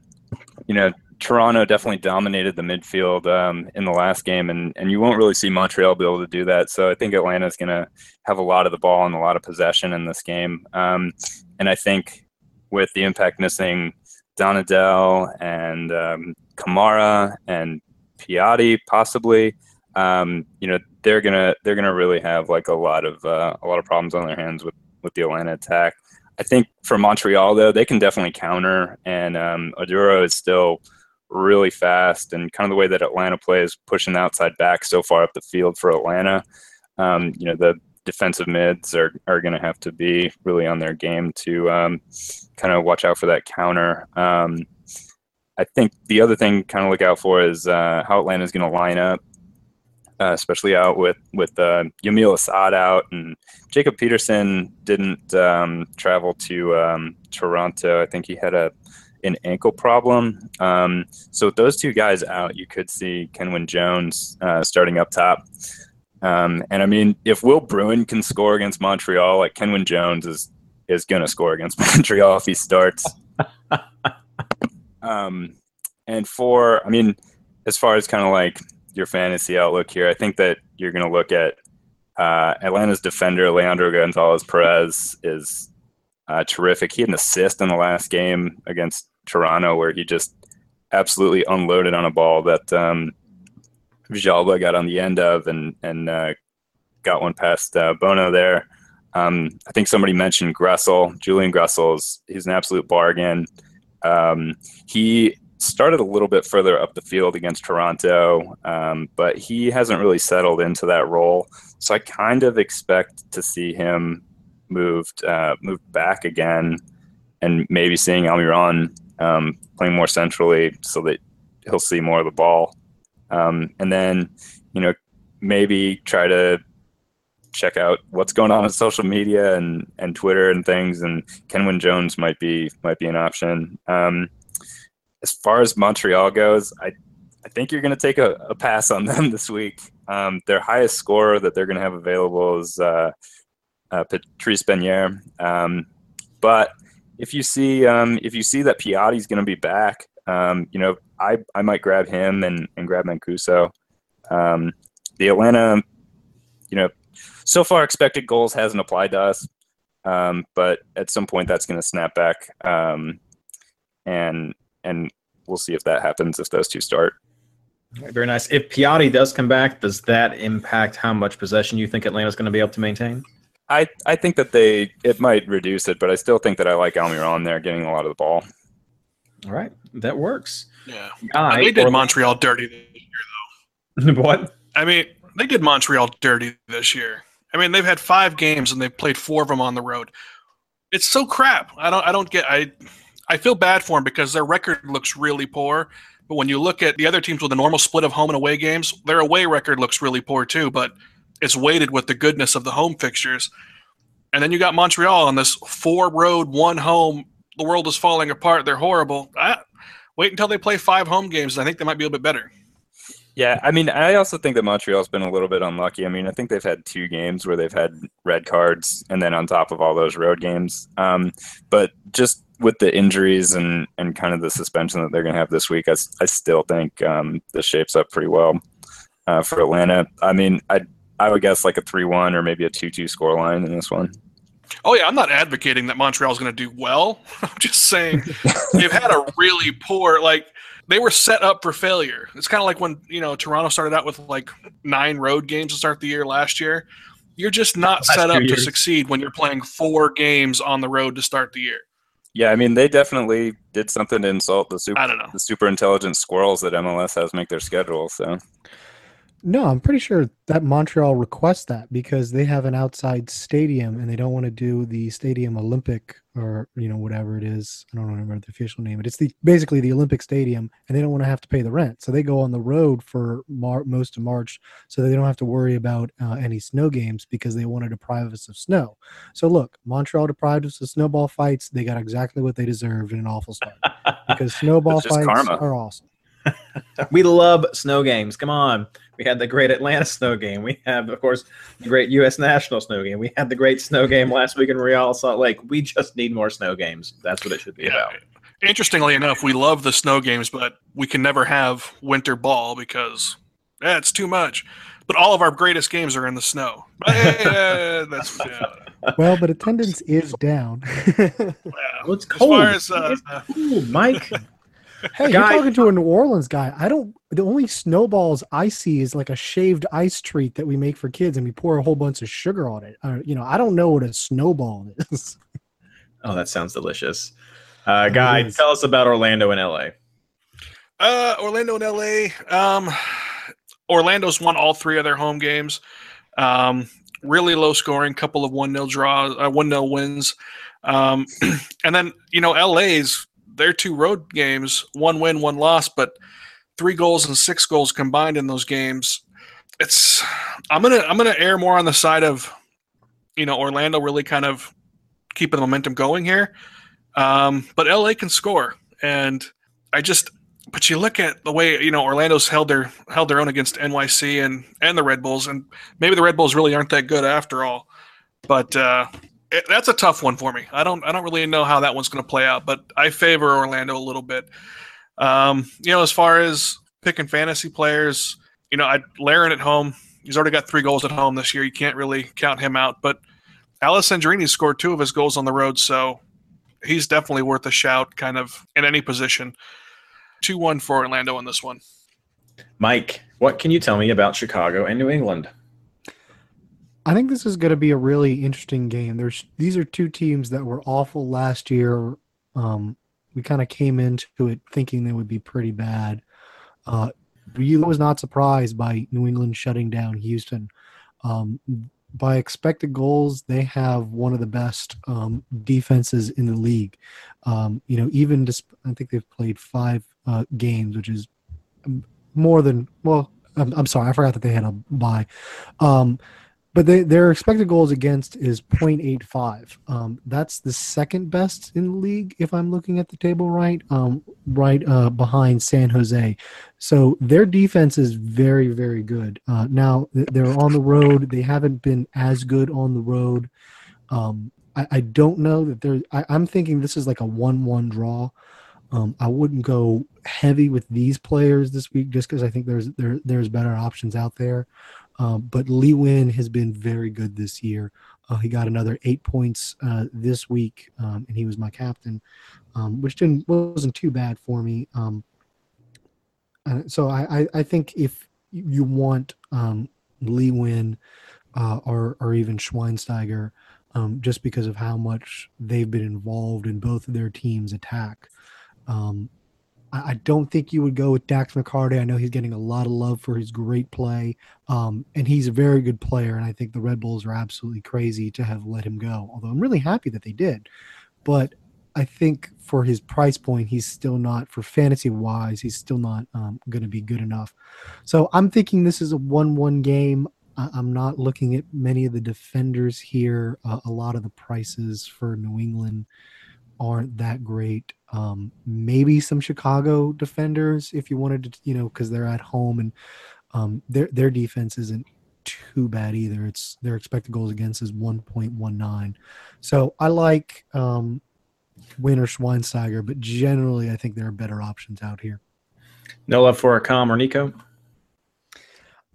you know Toronto definitely dominated the midfield um, in the last game, and, and you won't really see Montreal be able to do that. So I think Atlanta is going to have a lot of the ball and a lot of possession in this game. Um, and I think with the impact missing Donadel and um, Camara and Piatti possibly, um, you know, they're gonna they're gonna really have like a lot of uh, a lot of problems on their hands with with the Atlanta attack. I think for Montreal though, they can definitely counter, and um, Oduro is still really fast, and kind of the way that Atlanta plays, pushing the outside back so far up the field for Atlanta. Um, you know, the defensive mids are, are going to have to be really on their game to um, kind of watch out for that counter. Um, I think the other thing kind of look out for is uh, how Atlanta is going to line up, uh, especially out with with uh, Yamil Asad out and Jacob Peterson didn't um, travel to um, Toronto. I think he had a an ankle problem. Um, so with those two guys out, you could see Kenwyne Jones uh, starting up top. Um, and I mean, if Will Bruin can score against Montreal, like Kenwyne Jones is is going to score against Montreal if he starts. um, and for, I mean, as far as kind of like your fantasy outlook here, I think that you're going to look at uh, Atlanta's defender Leandro Gonzalez Pirez is uh, terrific. He had an assist in the last game against Toronto where he just absolutely unloaded on a ball that um, got on the end of and and uh, got one past uh, Bono there. Um, I think somebody mentioned Gressel. Julian Gressel is he's an absolute bargain. Um, he started a little bit further up the field against Toronto, um, but he hasn't really settled into that role. So I kind of expect to see him moved uh, moved back again, and maybe seeing Almiron um, playing more centrally so that he'll see more of the ball. Um, and then, you know, maybe try to check out what's going on on social media and, and Twitter and things. And Kenwyne Jones might be might be an option. Um, as far as Montreal goes, I I think you're going to take a, a, pass on them this week. Um, their highest score that they're going to have available is uh, uh, Patrice Bernier. Um, but if you see um, if you see that Piatti's going to be back, um, you know, I, I might grab him and, and grab Mancosu. Um, the Atlanta, you know, so far expected goals hasn't applied to us, um, but at some point that's going to snap back, and and we'll see if that happens if those two start. Very nice. If Piatti does come back, does that impact how much possession you think Atlanta's going to be able to maintain? I, I think that they it might reduce it, but I still think that I like Almiron there getting a lot of the ball. All right, that works. Yeah, Guy, they did or, Montreal dirty this year, though. what? I mean, they did Montreal dirty this year. I mean, they've had five games and they've played four of them on the road. It's so crap. I don't. I don't get. I. I feel bad for them because their record looks really poor. But when you look at the other teams with a normal split of home and away games, their away record looks really poor too. But it's weighted with the goodness of the home fixtures. And then you got Montreal on this four road, one home. The world is falling apart. They're horrible. I, wait until they play five home games. I think they might be a bit better. Yeah, I mean, I also think that Montreal's been a little bit unlucky. I mean, I think they've had two games where they've had red cards, and then on top of all those road games. Um, but just with the injuries and, and kind of the suspension that they're going to have this week, I, I still think um, this shapes up pretty well uh, for Atlanta. I mean, I I would guess like a three one or maybe a two two score line in this one. Oh yeah, I'm not advocating that Montreal's going to do well. I'm just saying they've had a really poor like they were set up for failure. It's kind of like when you know Toronto started out with like nine road games to start the year last year. You're just not Last set up two to succeed when you're playing four games on the road to start the year. Yeah, I mean, they definitely did something to insult the super I don't know. the super intelligent squirrels that MLS has make their schedule. So No, I'm pretty sure that Montreal requests that because they have an outside stadium and they don't want to do the Stadium Olympic or you know whatever it is. I don't remember the official name, but it's the basically the Olympic Stadium, and they don't want to have to pay the rent, so they go on the road for Mar- most of March, so they don't have to worry about uh, any snow games because they want to deprive us of snow. So look, Montreal deprived us of snowball fights. They got exactly what they deserved in an awful start because snowball fights karma. are awesome. We love snow games. Come on. We had the great Atlanta snow game. We have, of course, the great U.S. national snow game. We had the great snow game last week in Real Salt Lake. We just need more snow games. That's what it should be Yeah. about. Interestingly enough, we love the snow games, but we can never have winter ball because eh, too much. But all of our greatest games are in the snow. But, eh, that's yeah, Well, but attendance is down. yeah. Well, it's As far as uh, It's cold, Mike. Hey, Guy- you're talking to a New Orleans guy. I don't. The only snowballs I see is like a shaved ice treat that we make for kids, and we pour a whole bunch of sugar on it. Uh, you know, I don't know what a snowball is. oh, that sounds delicious. Uh, Guy, It is. tell us about Orlando and L.A. Uh, Orlando and LA. Um, Orlando's won all three of their home games. Um, really low scoring, couple of one 0 draws, uh, one 0 wins. Um, and then you know LA's their two road games, one win, one loss, but three goals and six goals combined in those games. It's I'm gonna I'm gonna err more on the side of you know Orlando really kind of keeping the momentum going here. Um, but LA can score, and I just but you look at the way you know Orlando's held their held their own against NYC and and the Red Bulls, and maybe the Red Bulls really aren't that good after all. But uh, that's a tough one for me. I don't I don't really know how that one's going to play out, but I favor Orlando a little bit. Um, you know, as far as picking fantasy players, you know, I Larin at home. He's already got three goals at home this year. You can't really count him out. But Alessandrini scored two of his goals on the road, so he's definitely worth a shout, kind of in any position. Two one for Orlando on this one. Mike, what can you tell me about Chicago and New England? I think this is going to be a really interesting game. There's these are two teams that were awful last year. Um, we kind of came into it thinking they would be pretty bad. Uh, we was not surprised by New England shutting down Houston. Um, by expected goals, they have one of the best um, defenses in the league. Um, you know, even just I think they've played five uh, games, which is more than well. I'm, I'm sorry, I forgot that they had a bye. Um, but they, their expected goals against is 0.85. Um, that's the second best in the league, if I'm looking at the table right, um, right uh, behind San Jose. So their defense is very, very good. Uh, now they're on the road. They haven't been as good on the road. Um, I, I don't know that they're. I, I'm thinking this is like a one-one draw. Um, I wouldn't go heavy with these players this week just because I think there's there there's better options out there. Um, but Lee Nguyen has been very good this year. Uh, he got another eight points uh, this week, um, and he was my captain, um, which didn't wasn't too bad for me. Um, uh, so I, I, I think if you want um, Lee Nguyen uh, or or even Schweinsteiger, um, just because of how much they've been involved in both of their teams' attack. Um, I don't think you would go with Dax McCarty. I know he's getting a lot of love for his great play, um, and he's a very good player. And I think the Red Bulls are absolutely crazy to have let him go. Although I'm really happy that they did, but I think for his price point, he's still not for fantasy wise. He's still not um, going to be good enough. So I'm thinking this is a one-one game. I- I'm not looking at many of the defenders here. Uh, a lot of the prices for New England aren't that great. Um, maybe some Chicago defenders if you wanted to, you know, because they're at home and um, their their defense isn't too bad either. It's their expected goals against is 1.19. So I like um, Nguyen Schweinsteiger, but generally I think there are better options out here. No love for Accam or Nico.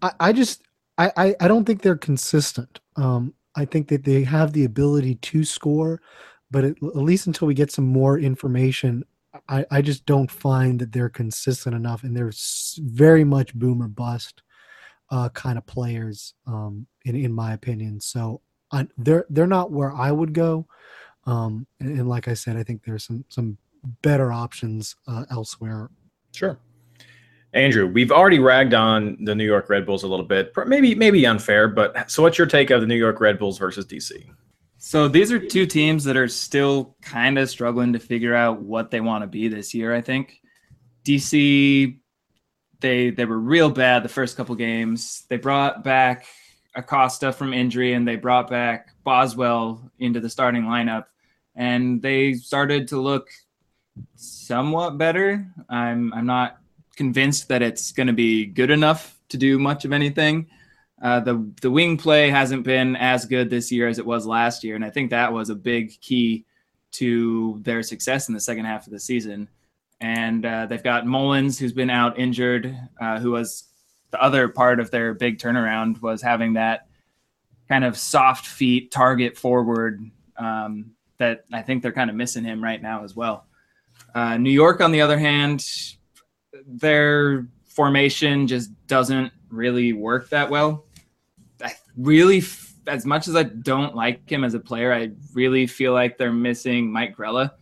I, I just I, I, I don't think they're consistent. Um, I think that they have the ability to score, but at, at least until we get some more information, I, I just don't find that they're consistent enough, and they're very much boom or bust uh, kind of players, um, in in my opinion. So I, they're they're not where I would go, um, and, and like I said, I think there's some some better options uh, elsewhere. Sure. Andrew, we've already ragged on the New York Red Bulls a little bit. Maybe maybe unfair, but so what's your take of the New York Red Bulls versus DC? So these are two teams that are still kind of struggling to figure out what they want to be this year. I think DC they they were real bad the first couple games. They brought back Acosta from injury and they brought back Boswell into the starting lineup, and they started to look somewhat better. I'm I'm not convinced that it's going to be good enough to do much of anything. Uh, the the wing play hasn't been as good this year as it was last year, and I think that was a big key to their success in the second half of the season. And uh, they've got Mullins, who's been out injured, uh, who was the other part of their big turnaround was having that kind of soft feet target forward um, that I think they're kind of missing him right now as well. Uh, New York, on the other hand, their formation just doesn't really work that well. I really, as much as I don't like him as a player, I really feel like they're missing Mike Grella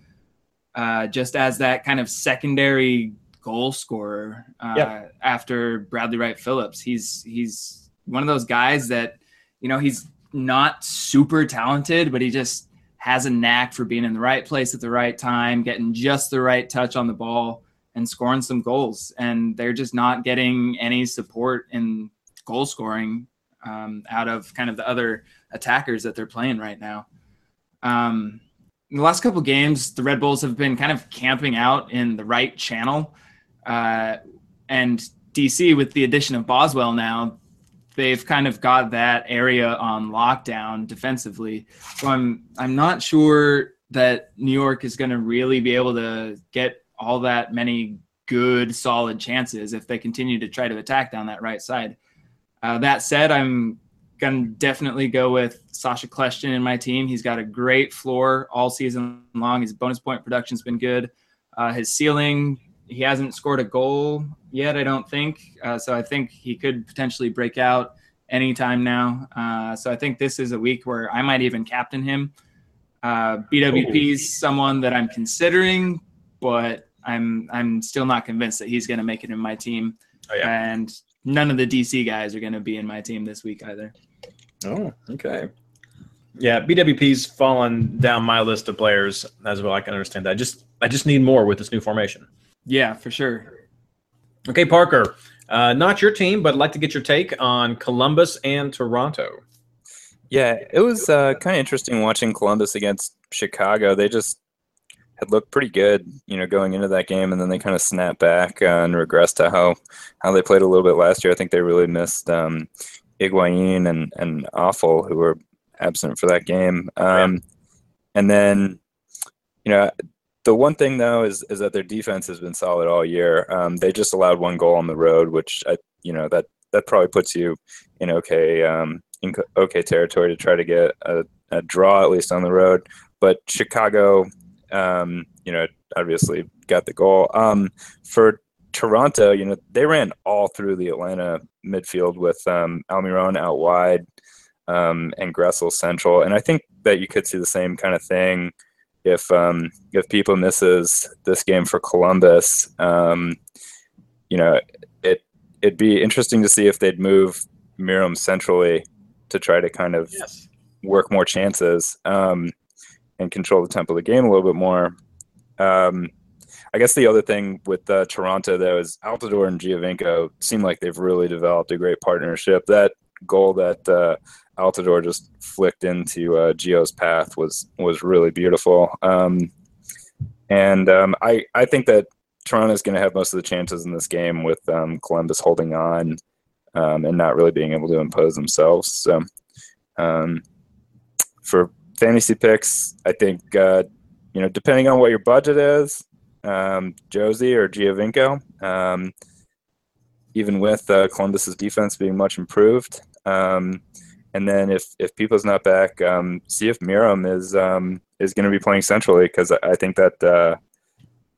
uh, just as that kind of secondary goal scorer uh, Yep. after Bradley Wright Phillips. He's he's one of those guys that you know he's not super talented, but he just has a knack for being in the right place at the right time, getting just the right touch on the ball and scoring some goals. And they're just not getting any support in goal scoring um, out of kind of the other attackers that they're playing right now. Um, in the last couple games, the Red Bulls have been kind of camping out in the right channel. Uh, and DC, with the addition of Boswell now, they've kind of got that area on lockdown defensively. So I'm I'm not sure that New York is going to really be able to get all that many good solid chances if they continue to try to attack down that right side. Uh, that said, I'm gonna definitely go with Sacha Kljestan in my team. He's got a great floor all season long. His bonus point production's been good. Uh, his ceiling, he hasn't scored a goal yet, I don't think. Uh, so I think he could potentially break out anytime now. Uh, so I think this is a week where I might even captain him. Uh, BWP is someone that I'm considering, but I'm I'm still not convinced that he's going to make it in my team. Oh, yeah. And none of the DC guys are going to be in my team this week either. Oh, okay. Yeah, BWP's fallen down my list of players as well. I can understand that. Just I just need more with this new formation. Yeah, for sure. Okay, Parker. Uh, not your team, but I'd like to get your take on Columbus and Toronto. Yeah, it was uh, kind of interesting watching Columbus against Chicago. They just had looked pretty good, you know, going into that game, and then they kind of snapped back uh, and regressed to how how they played a little bit last year. I think they really missed um, Higuain and and Afful, who were absent for that game. Um, And then, you know, the one thing though is is that their defense has been solid all year. Um, they just allowed one goal on the road, which I, you know, that that probably puts you in okay um, in okay territory to try to get a, a draw at least on the road. But Chicago, um, you know, obviously got the goal. Um, for Toronto, you know, they ran all through the Atlanta midfield with um, Almiron out wide um, and Gressel central, and I think that you could see the same kind of thing if um, if people misses this game for Columbus. Um, you know, it it'd be interesting to see if they'd move Meram centrally to try to kind of Yes. work more chances um, and control the tempo of the game a little bit more. Um, I guess the other thing with uh, Toronto though is Altidore and Giovinco seem like they've really developed a great partnership. That goal that uh, Altidore just flicked into uh, Gio's path was was really beautiful. Um, and um, I I think that Toronto is going to have most of the chances in this game with um, Columbus holding on um, and not really being able to impose themselves. So um, for fantasy picks, I think uh, you know depending on what your budget is, um, Jozy or Giovinco, um, even with uh, Columbus's defense being much improved. Um, and then if if People's not back, um, see if Meram is um, is going to be playing centrally because I think that uh,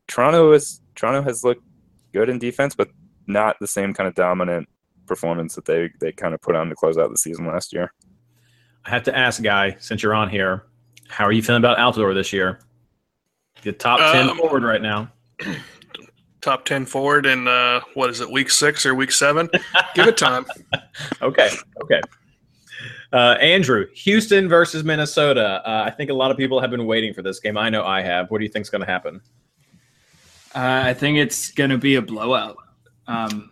Toronto is Toronto has looked good in defense, but not the same kind of dominant performance that they they kind of put on to close out the season last year. I have to ask, guy, since you're on here, how are you feeling about Altidore this year? The top ten Um, forward right now. Top ten forward in uh, what is it, week six or week seven? Give it time. Okay, okay. Uh, Andrew, Houston versus Minnesota. Uh, I think a lot of people have been waiting for this game. I know I have. What do you think is going to happen? Uh, I think it's going to be a blowout. Um,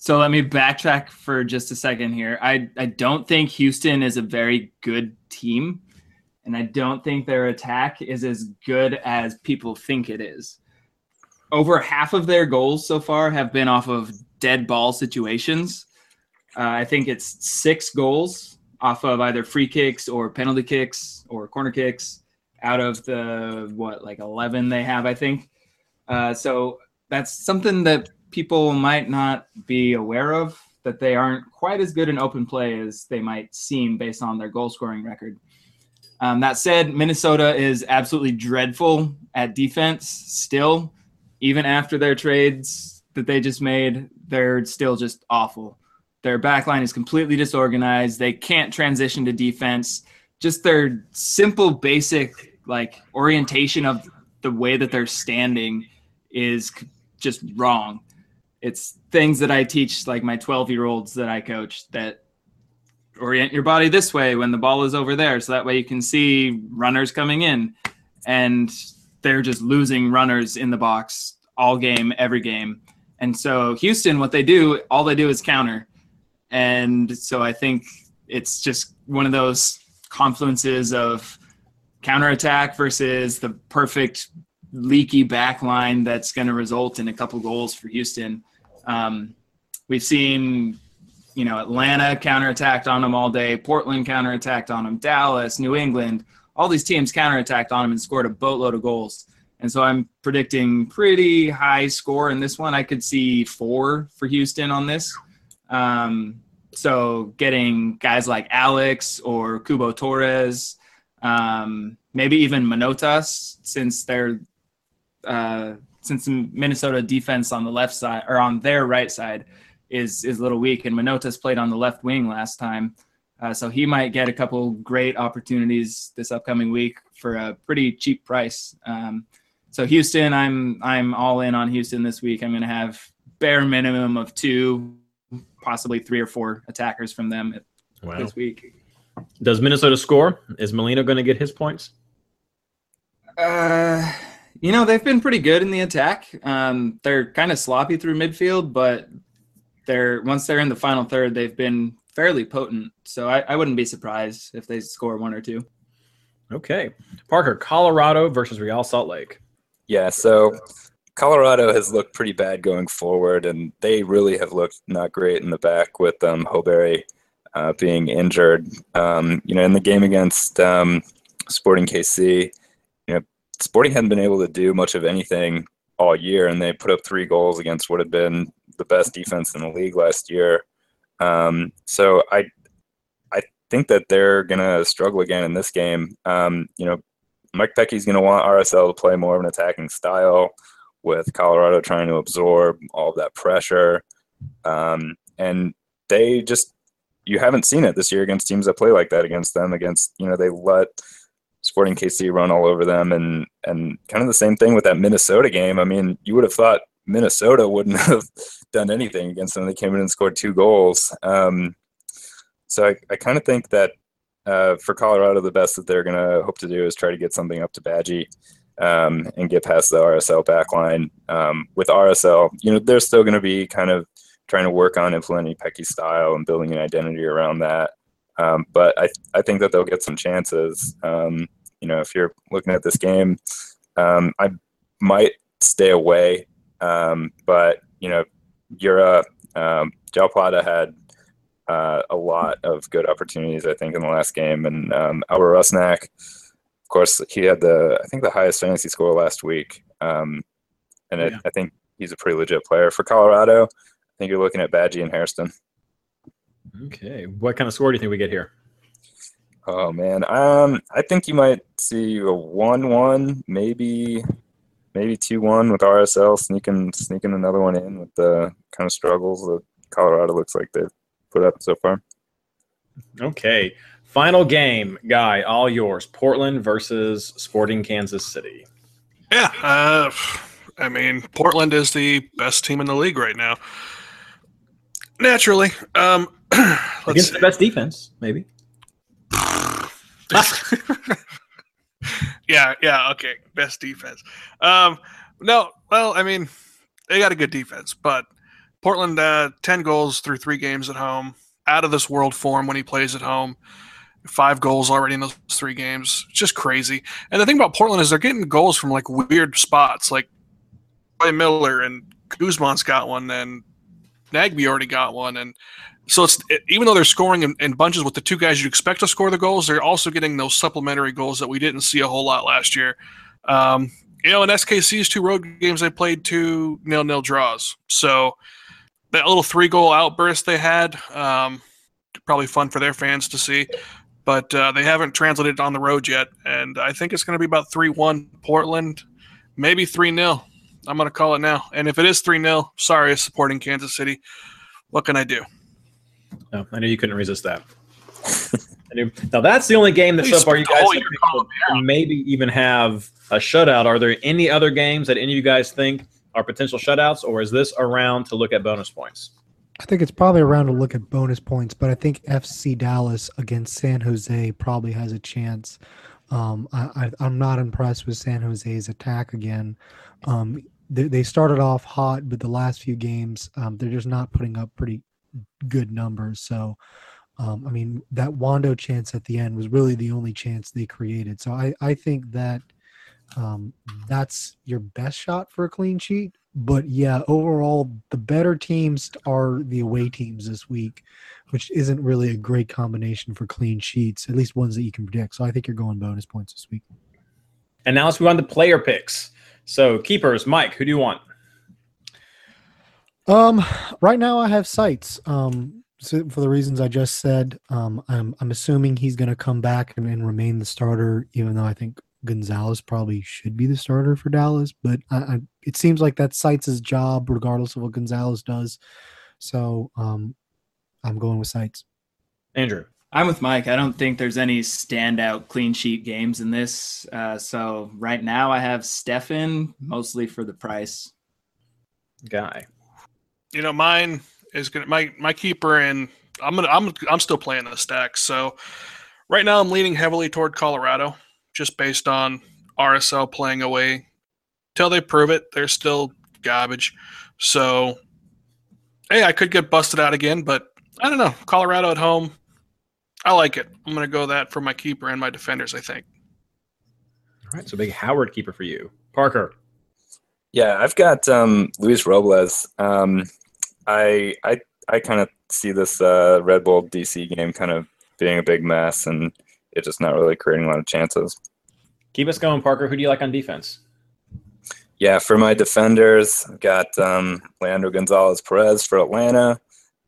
so let me backtrack for just a second here. I, I don't think Houston is a very good team, and I don't think their attack is as good as people think it is. Over half of their goals so far have been off of dead ball situations. Uh, I think it's six goals off of either free kicks or penalty kicks or corner kicks out of the what like 11 they have i think uh, so that's something that people might not be aware of that they aren't quite as good in open play as they might seem based on their goal scoring record um, that said minnesota is absolutely dreadful at defense still even after their trades that they just made they're still just awful their back line is completely disorganized. They can't transition to defense. Just their simple, basic like orientation of the way that they're standing is just wrong. It's things that I teach like my 12 year olds that I coach that orient your body this way when the ball is over there. So that way you can see runners coming in. And they're just losing runners in the box all game, every game. And so Houston, what they do, all they do is counter. And so I think it's just one of those confluences of counterattack versus the perfect leaky back line that's going to result in a couple goals for Houston. Um, we've seen, you know, Atlanta counterattacked on them all day, Portland counterattacked on them, Dallas, New England, all these teams counterattacked on them and scored a boatload of goals. And so I'm predicting pretty high score in this one. I could see four for Houston on this. Um, so getting guys like Alex or Cubo Torres, um, maybe even Manotas, since they're uh, since Minnesota defense on the left side or on their right side is is a little weak, and Manotas played on the left wing last time, uh, so he might get a couple great opportunities this upcoming week for a pretty cheap price. Um, so Houston, I'm I'm all in on Houston this week. I'm going to have bare minimum of two, possibly three or four attackers from them Wow. this week. Does Minnesota score? Is Molino going to get his points? Uh, you know they've been pretty good in the attack. Um, they're kind of sloppy through midfield, but they're once they're in the final third, they've been fairly potent. So I, I wouldn't be surprised if they score one or two. Okay. Parker, Colorado versus Real Salt Lake. Yeah, so Colorado has looked pretty bad going forward, and they really have looked not great in the back with um, Sjoberg uh, being injured. Um, you know, in the game against um, Sporting KC, you know, Sporting hadn't been able to do much of anything all year, and they put up three goals against what had been the best defense in the league last year. Um, so I, I think that they're gonna struggle again in this game. Um, you know, Mike Petke's to want RSL to play more of an attacking style, with Colorado trying to absorb all of that pressure. Um, and they just, you haven't seen it this year against teams that play like that against them. Against, you know, they let Sporting KC run all over them. And, and kind of the same thing with that Minnesota game. I mean, you would have thought Minnesota wouldn't have done anything against them. They came in and scored two goals. Um, so I, I kind of think that uh, for Colorado, the best that they're going to hope to do is try to get something up to Badji um, and get past the RSL backline. Um, with RSL, you know, they're still going to be kind of trying to work on implementing Petke's style and building an identity around that. Um, but I, I think that they'll get some chances. Um, you know, if you're looking at this game, Um, I might stay away, um, but you know, Jura um, Joao Plata had uh, a lot of good opportunities, I think, in the last game, and um, Albert Rusnak, of course, he had the I think the highest fantasy score last week, um, and it, I think he's a pretty legit player for Colorado. I think you're looking at Badji and Hairston. Okay. What kind of score do you think we get here? Oh man, um, I think you might see a one-one, maybe, maybe two-one with RSL sneaking sneaking another one in with the kind of struggles that Colorado looks like they've put up so far. Okay. Final game, guy, all yours. Portland versus Sporting Kansas City. Yeah, uh, I mean, Portland is the best team in the league right now. Naturally, um, let's Against see. the best defense, maybe. yeah, yeah, okay, best defense. Um, no, well, I mean, they got a good defense, but Portland, uh, ten goals through three games at home, out of this world form when he plays at home. Five goals already in those three games, just crazy. And the thing about Portland is they're getting goals from like weird spots, like Miller and Guzman's got one, and Nagbe already got one, and so it's it, even though they're scoring in, in bunches with the two guys you'd expect to score the goals, they're also getting those supplementary goals that we didn't see a whole lot last year. Um, you know, in SKC's two road games, they played two nil nil draws. So that little three goal outburst they had, um, probably fun for their fans to see. But uh, they haven't translated on the road yet, and I think it's going to be about three one Portland, maybe three 0 I'm going to call it now. And if it is three 0 sorry, it's supporting Kansas City. What can I do? No, I knew you couldn't resist that. I. Now that's the only game that so far you guys have year picked calling to maybe even have a shutout. Are there any other games that any of you guys think are potential shutouts, or is this around to look at bonus points? I think it's probably around to look at bonus points, but I think FC Dallas against San Jose probably has a chance. Um, I, I, I'm not impressed with San Jose's attack again. Um, they, they started off hot, but the last few games, um, they're just not putting up pretty good numbers. So, um, I mean, that Wondo chance at the end was really the only chance they created. So I, I think that um, that's your best shot for a clean sheet. But yeah, overall, the better teams are the away teams this week, which isn't really a great combination for clean sheets, at least ones that you can predict. So I think you're going bonus points this week. And now let's move on to player picks. So keepers, Mike, who do you want? Um, right now I have Seitz. Um, so for the reasons I just said, um, I'm I'm assuming he's going to come back and, and remain the starter, even though I think Gonzalez probably should be the starter for Dallas. But I, I, it seems like that's Seitz' job, regardless of what Gonzalez does. So um, I'm going with Seitz. Andrew. I'm with Mike. I don't think there's any standout clean sheet games in this. Uh, so right now I have Stefan mostly for the price. Guy. You know, mine is gonna my my keeper, and I'm gonna I'm I'm still playing the stack. So right now I'm leaning heavily toward Colorado, just based on RSL playing away. Till they prove it, they're still garbage. So hey, I could get busted out again, but I don't know. Colorado at home, I like it. I'm gonna go that for my keeper and my defenders. I think. All right, so big Howard keeper for you. Parker. Yeah, I've got um, Luis Robles. Um, I I I kind of see this uh, Red Bull DC game kind of being a big mess, and it just not really creating a lot of chances. Keep us going, Parker. Who do you like on defense? Yeah, for my defenders, I've got um, Leandro Gonzalez Pirez for Atlanta.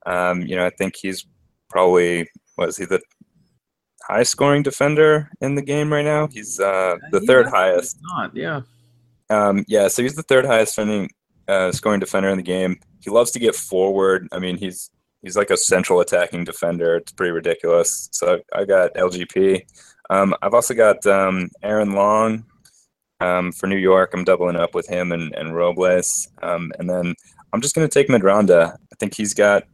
Um, you know, I think he's probably was he the high scoring defender in the game right now? He's uh, the Yeah, third highest. Not, yeah. Um, yeah, so he's the third highest defending, uh, scoring defender in the game. He loves to get forward. I mean, he's he's like a central attacking defender. It's pretty ridiculous. So I got LGP. Um, I've also got um, Aaron Long um, for New York. I'm doubling up with him and, and Robles. Um, and then I'm just going to take Medranda. I think he's got,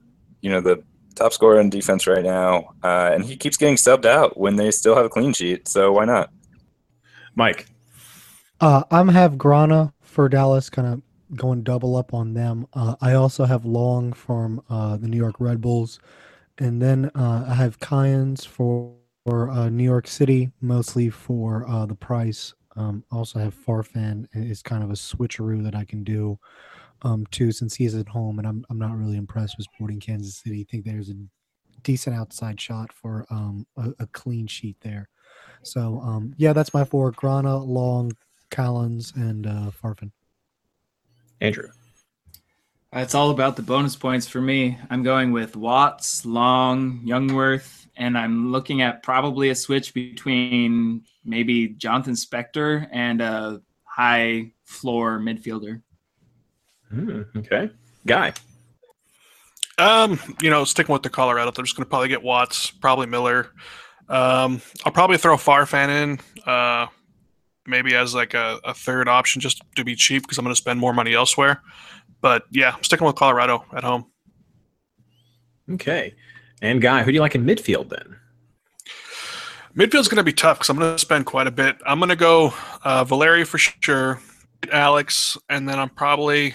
you know, the top scorer in defense right now. Uh, and he keeps getting subbed out when they still have a clean sheet. So why not? Mike. Uh, I'm have Grana for Dallas, kind of going double up on them. Uh, I also have Long from uh, the New York Red Bulls, and then uh, I have Callens for, for uh, New York City, mostly for uh, the price. Um, also have Farfan is kind of a switcheroo that I can do um, too, since he's at home, and I'm I'm not really impressed with Sporting Kansas City. I think there's a decent outside shot for um, a, a clean sheet there. So um, yeah, that's my four: Grana, Long, Callens, and uh, Farfan. Andrew. It's all about the bonus points for me. I'm going with Watts, Long, Youngworth, and I'm looking at probably a switch between maybe Jonathan Spector and a high floor midfielder. Hmm, okay. Guy. Um, you know, sticking with the Colorado, they're just going to probably get Watts, probably Miller. Um, I'll probably throw Farfan in, uh, maybe as like a, a third option just to be cheap because I'm going to spend more money elsewhere. But yeah, I'm sticking with Colorado at home. Okay. And Guy, who do you like in midfield then? Midfield's going to be tough because I'm going to spend quite a bit. I'm going to go uh, Valeri for sure, Alex, and then I'm probably.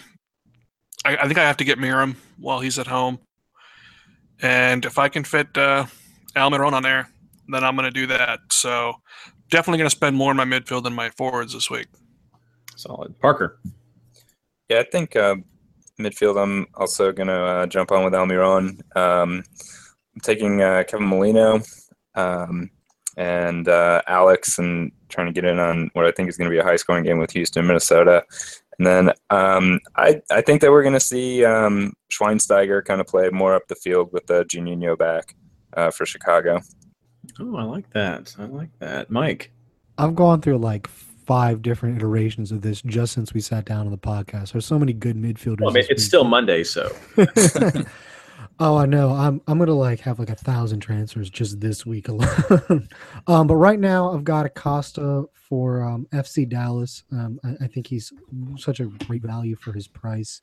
I, I think I have to get Meram while he's at home. And if I can fit uh, Almiron on there, then I'm going to do that. So definitely going to spend more in my midfield than my forwards this week. Solid. Parker. Yeah, I think uh, midfield. I'm also going to uh, jump on with Almiron. Um, I'm taking uh, Kevin Molino um, and uh, Alex, and trying to get in on what I think is going to be a high scoring game with Houston, Minnesota. And then um, I I think that we're going to see um, Schweinsteiger kind of play more up the field with the Juninho back uh, for Chicago. Oh, I like that. I like that. Mike. I've gone through like five different iterations of this just since we sat down on the podcast. There's so many good midfielders. Well, I mean, it's week. still Monday, so. oh, I know. I'm I'm gonna like have like a thousand transfers just this week alone. um, but right now I've got Acosta for um, FC Dallas. Um, I, I think he's such a great value for his price.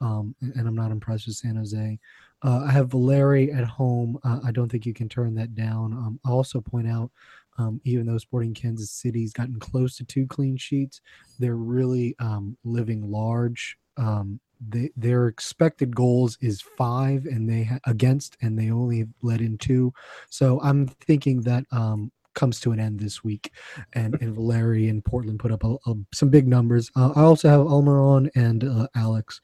Um, and, and I'm not impressed with San Jose. Uh, I have Valeri at home. Uh, I don't think you can turn that down. Um, I'll also point out, um, even though Sporting Kansas City's gotten close to two clean sheets, they're really um, living large. Um, they, their expected goals is five, and they ha- against, and they only let in two. So I'm thinking that um, comes to an end this week, and and Valeri and Portland put up a, a, some big numbers. Uh, I also have Almiron and uh, Alex,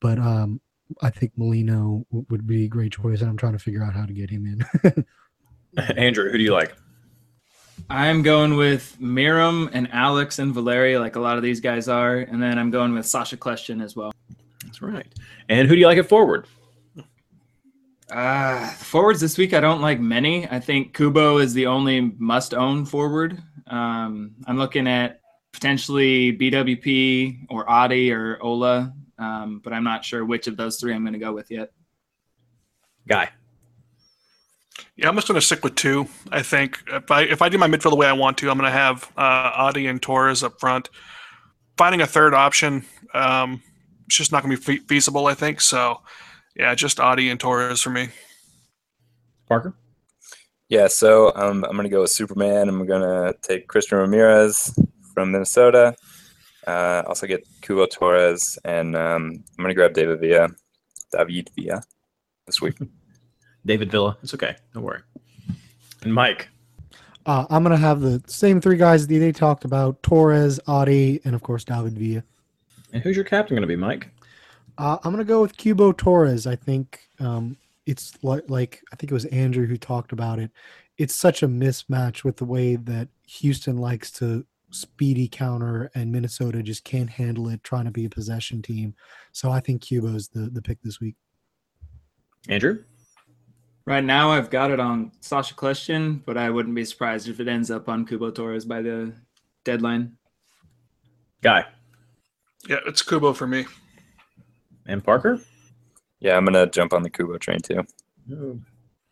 but um, I think Molino w- would be a great choice, and I'm trying to figure out how to get him in. Andrew, who do you like? I'm going with Meram and Alex and Valeri, like a lot of these guys are, and then I'm going with Sacha Kljestan as well. That's right. And who do you like at forward? Uh, forwards this week, I don't like many. I think Cubo is the only must-own forward. Um, I'm looking at potentially BWP or Adi or Ola, um, but I'm not sure which of those three I'm going to go with yet. Guy. Yeah, I'm just going to stick with two. I think if I if I do my midfield the way I want to, I'm going to have uh, Adi and Torres up front. Finding a third option, um, it's just not going to be fe- feasible. I think so. Yeah, just Adi and Torres for me. Parker. Yeah, so um, I'm going to go with Superman. I'm going to take Christian Ramirez from Minnesota. Uh, also get Cubo Torres, and um, I'm going to grab David Villa, David Villa, this week. David Villa. It's okay. Don't worry. And Mike. Uh, I'm gonna have the same three guys that they talked about: Torres, Adi, and of course David Villa. And who's your captain going to be, Mike? Uh, I'm gonna go with Cubo Torres. I think um, it's like, like I think it was Andrew who talked about it. It's such a mismatch with the way that Houston likes to speedy counter and Minnesota just can't handle it, trying to be a possession team. So I think Cubo's the the pick this week. Andrew. Right now, I've got it on Sacha Kljestan, but I wouldn't be surprised if it ends up on Cubo Torres by the deadline. Guy. Yeah, it's Cubo for me. And Parker. Yeah, I'm going to jump on the Cubo train too.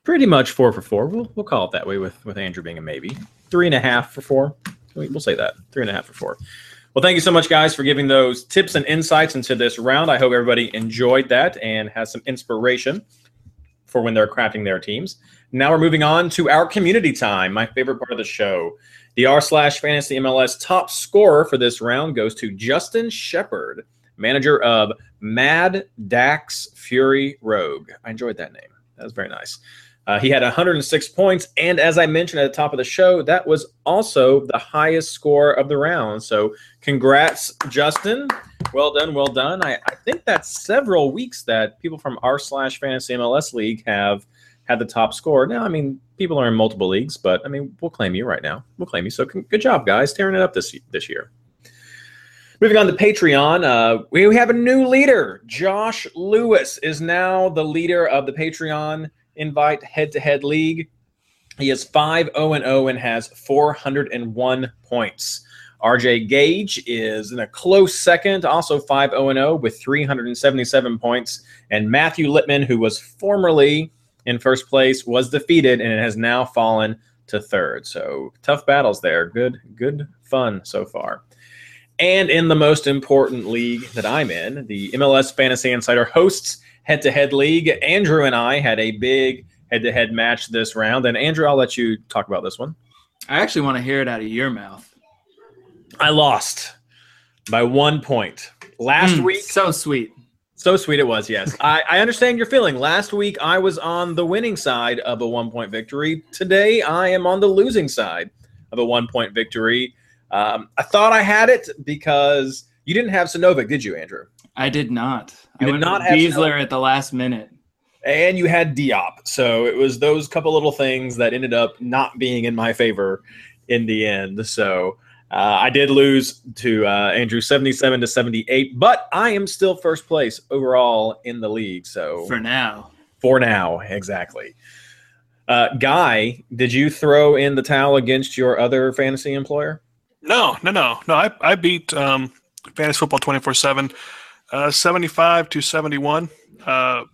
Pretty much four for four. We'll, we'll call it that way with, with Andrew being a maybe. Three and a half for four. We'll say that. Three and a half or four. Well, thank you so much, guys, for giving those tips and insights into this round. I hope everybody enjoyed that and has some inspiration for when they're crafting their teams. Now we're moving on to our community time, my favorite part of the show. The r slash fantasy MLS top scorer for this round goes to Justin Shepard, manager of Mad Dax Fury Rogue. I enjoyed that name. That was very nice. Uh, he had 106 points, and as I mentioned at the top of the show, that was also the highest score of the round. So, congrats, Justin. Well done, well done. I, I think that's several weeks that people from r slash fantasy MLS league have had the top score. Now, I mean, people are in multiple leagues, but I mean, we'll claim you right now. We'll claim you. So, con- good job, guys, tearing it up this this year. Moving on to Patreon, uh, we, we have a new leader. Josh Lewis is now the leader of the Patreon invite head to head league. He is 5 0 0 and has 401 points. RJ Gage is in a close second, also 5 0 0 with 377 points. And Matthew Littman, who was formerly in first place, was defeated and it has now fallen to third. So tough battles there. Good, good fun so far. And in the most important league that I'm in, the MLS Fantasy Insider hosts head to head league, Andrew and I had a big head to head match this round. And Andrew, I'll let you talk about this one. I actually want to hear it out of your mouth. I lost by one point. Last Mm, week, so sweet. so sweet it was, yes. I, I understand your feeling. Last week, I was on the winning side of a one point victory. Today, I am on the losing side of a one point victory. Um, I thought I had it because you didn't have Sanovic, did you, Andrew? I did not. You I did went not with have Giesler at the last minute. and you had Diop. So it was those couple little things that ended up not being in my favor in the end. So uh, I did lose to uh, Andrew 77 to 78, but I am still first place overall in the league. So For now. for now, exactly. Uh, Guy, did you throw in the towel against your other fantasy employer? No, no, no, no. I, I beat um, Fantasy Football 24 7, uh, 75 to 71. Uh,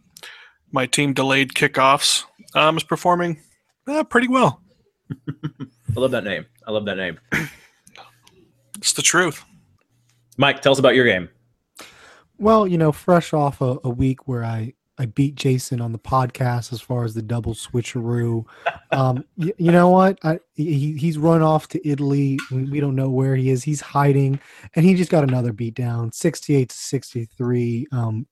my team delayed kickoffs. Um, is performing uh, pretty well. I love that name. I love that name. It's the truth. Mike, tell us about your game. Well, you know, fresh off a, a week where I I beat Jason on the podcast as far as the double switcheroo. Um, y- you know what? I, he, he's run off to Italy. We, we don't know where he is. He's hiding, and he just got another beat down, sixty-eight to sixty-three. Um,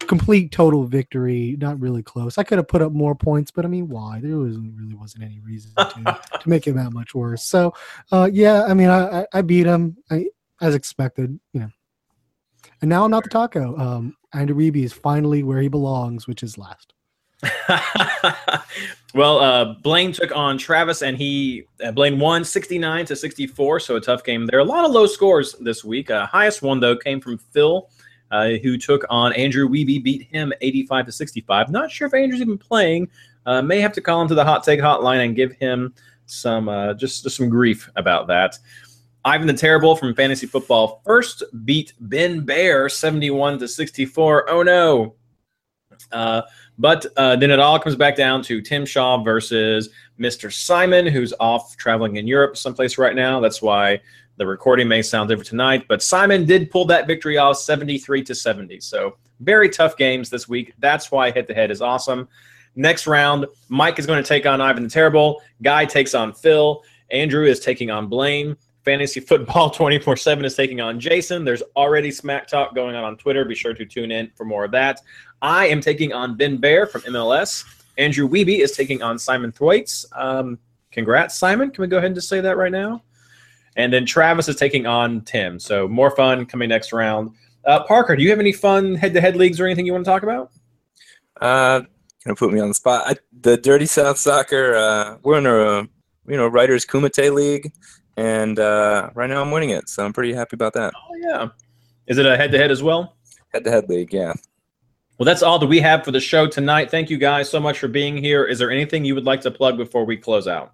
complete total victory. Not really close. I could have put up more points, but I mean, why? There was really wasn't any reason to, to make it that much worse. So, uh, yeah, I mean, I, I, I beat him. I, as expected. You know. And now I'm not the taco. Um, Andrew Reeby is finally where he belongs, which is last. well, uh, Blaine took on Travis, and he uh, Blaine won 69 to 64, so a tough game there. A lot of low scores this week. Uh, highest one though came from Phil, uh, who took on Andrew Wiebe, beat him 85 to 65. Not sure if Andrew's even playing. Uh, may have to call him to the hot take hotline and give him some uh, just, just some grief about that. Ivan the Terrible from Fantasy Football first beat Ben Bear 71 to 64. Oh no. Uh, but uh, then it all comes back down to Tim Shaw versus Mr. Simon, who's off traveling in Europe someplace right now. That's why the recording may sound different tonight. But Simon did pull that victory off 73 to 70. So very tough games this week. That's why head to head is awesome. Next round, Mike is going to take on Ivan the Terrible. Guy takes on Phil. Andrew is taking on Blaine. Fantasy Football 24 7 is taking on Jason. There's already smack talk going on on Twitter. Be sure to tune in for more of that. I am taking on Ben Bear from MLS. Andrew Wiebe is taking on Simon Thwaites. Um, congrats, Simon. Can we go ahead and just say that right now? And then Travis is taking on Tim. So more fun coming next round. Uh, Parker, do you have any fun head to head leagues or anything you want to talk about? Uh, gonna put me on the spot. I, the Dirty South Soccer. Uh, we're in a you know writers Kumite league, and uh, right now I'm winning it, so I'm pretty happy about that. Oh, yeah. Is it a head to head as well? Head to head league, yeah. Well, that's all that we have for the show tonight. Thank you guys so much for being here. Is there anything you would like to plug before we close out?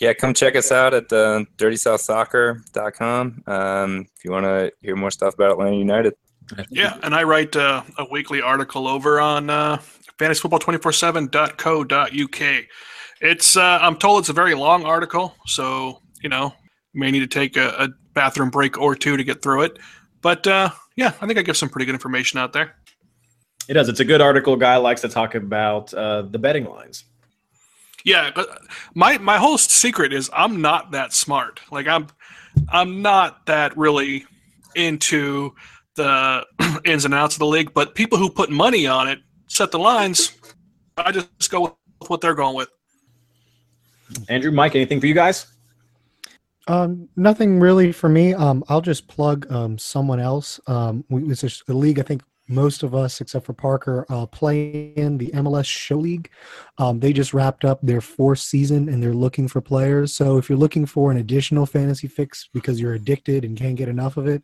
Yeah, come check us out at uh, dirtysouthsoccer.com um, if you want to hear more stuff about Atlanta United. Yeah, and I write uh, a weekly article over on uh, fantasyfootball247.co.uk. It's uh, I'm told it's a very long article, so you know you may need to take a, a bathroom break or two to get through it. But uh, yeah, I think I give some pretty good information out there. It does. It's a good article. Guy likes to talk about uh, the betting lines. Yeah, my my whole secret is I'm not that smart. Like I'm I'm not that really into the ins and outs of the league. But people who put money on it set the lines. I just go with what they're going with. Andrew, Mike, anything for you guys? Um, nothing really for me. Um, I'll just plug um, someone else. Um, we, it's a, league I think most of us, except for Parker, uh, play in the MLS Show League. Um, they just wrapped up their fourth season and they're looking for players. So if you're looking for an additional fantasy fix because you're addicted and can't get enough of it,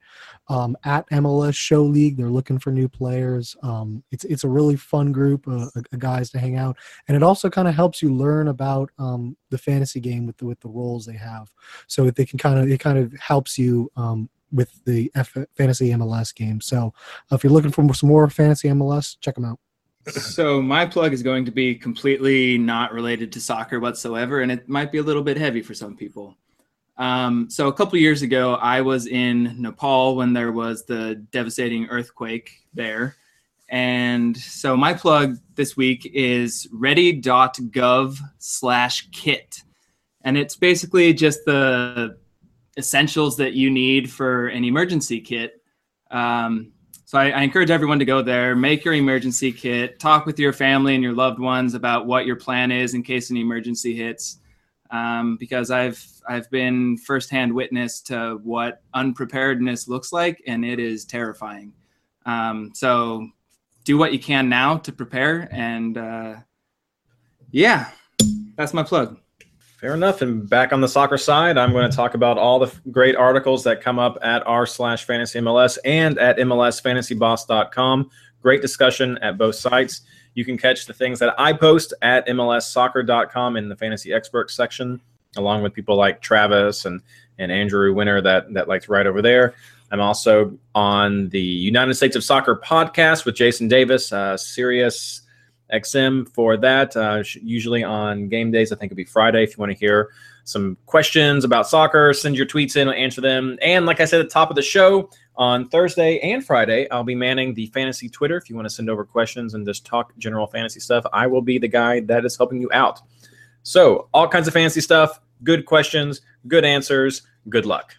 um, at MLS Show League, they're looking for new players. Um, it's it's a really fun group of, of guys to hang out, and it also kind of helps you learn about um, the fantasy game with the, with the roles they have. So they can kind of it kind of helps you um, with the F- fantasy MLS game. So uh, if you're looking for some more fantasy MLS, check them out. So my plug is going to be completely not related to soccer whatsoever, and it might be a little bit heavy for some people. Um, so a couple years ago, I was in Nepal when there was the devastating earthquake there. And so my plug this week is ready.gov slash kit. And it's basically just the essentials that you need for an emergency kit. Um, so I, I, encourage everyone to go there, make your emergency kit, talk with your family and your loved ones about what your plan is in case an emergency hits. Um, because I've I've been firsthand witness to what unpreparedness looks like, and it is terrifying. Um, so do what you can now to prepare, and uh, yeah, that's my plug. Fair enough. And back on the soccer side, I'm going to talk about all the great articles that come up at r slash fantasy MLS and at MLSFantasyBoss.com. Great discussion at both sites. You can catch the things that I post at MLSsoccer.com in the fantasy expert section, along with people like Travis and, and Andrew Winter that, that like to write over there. I'm also on the United States of Soccer podcast with Jason Davis, uh, Sirius XM for that. Uh, usually on game days, I think it'd be Friday. If you want to hear some questions about soccer, send your tweets in, I'll answer them. And like I said at the top of the show, on Thursday and Friday, I'll be manning the fantasy Twitter. If you want to send over questions and just talk general fantasy stuff, I will be the guy that is helping you out. So, all kinds of fantasy stuff, good questions, good answers. Good luck.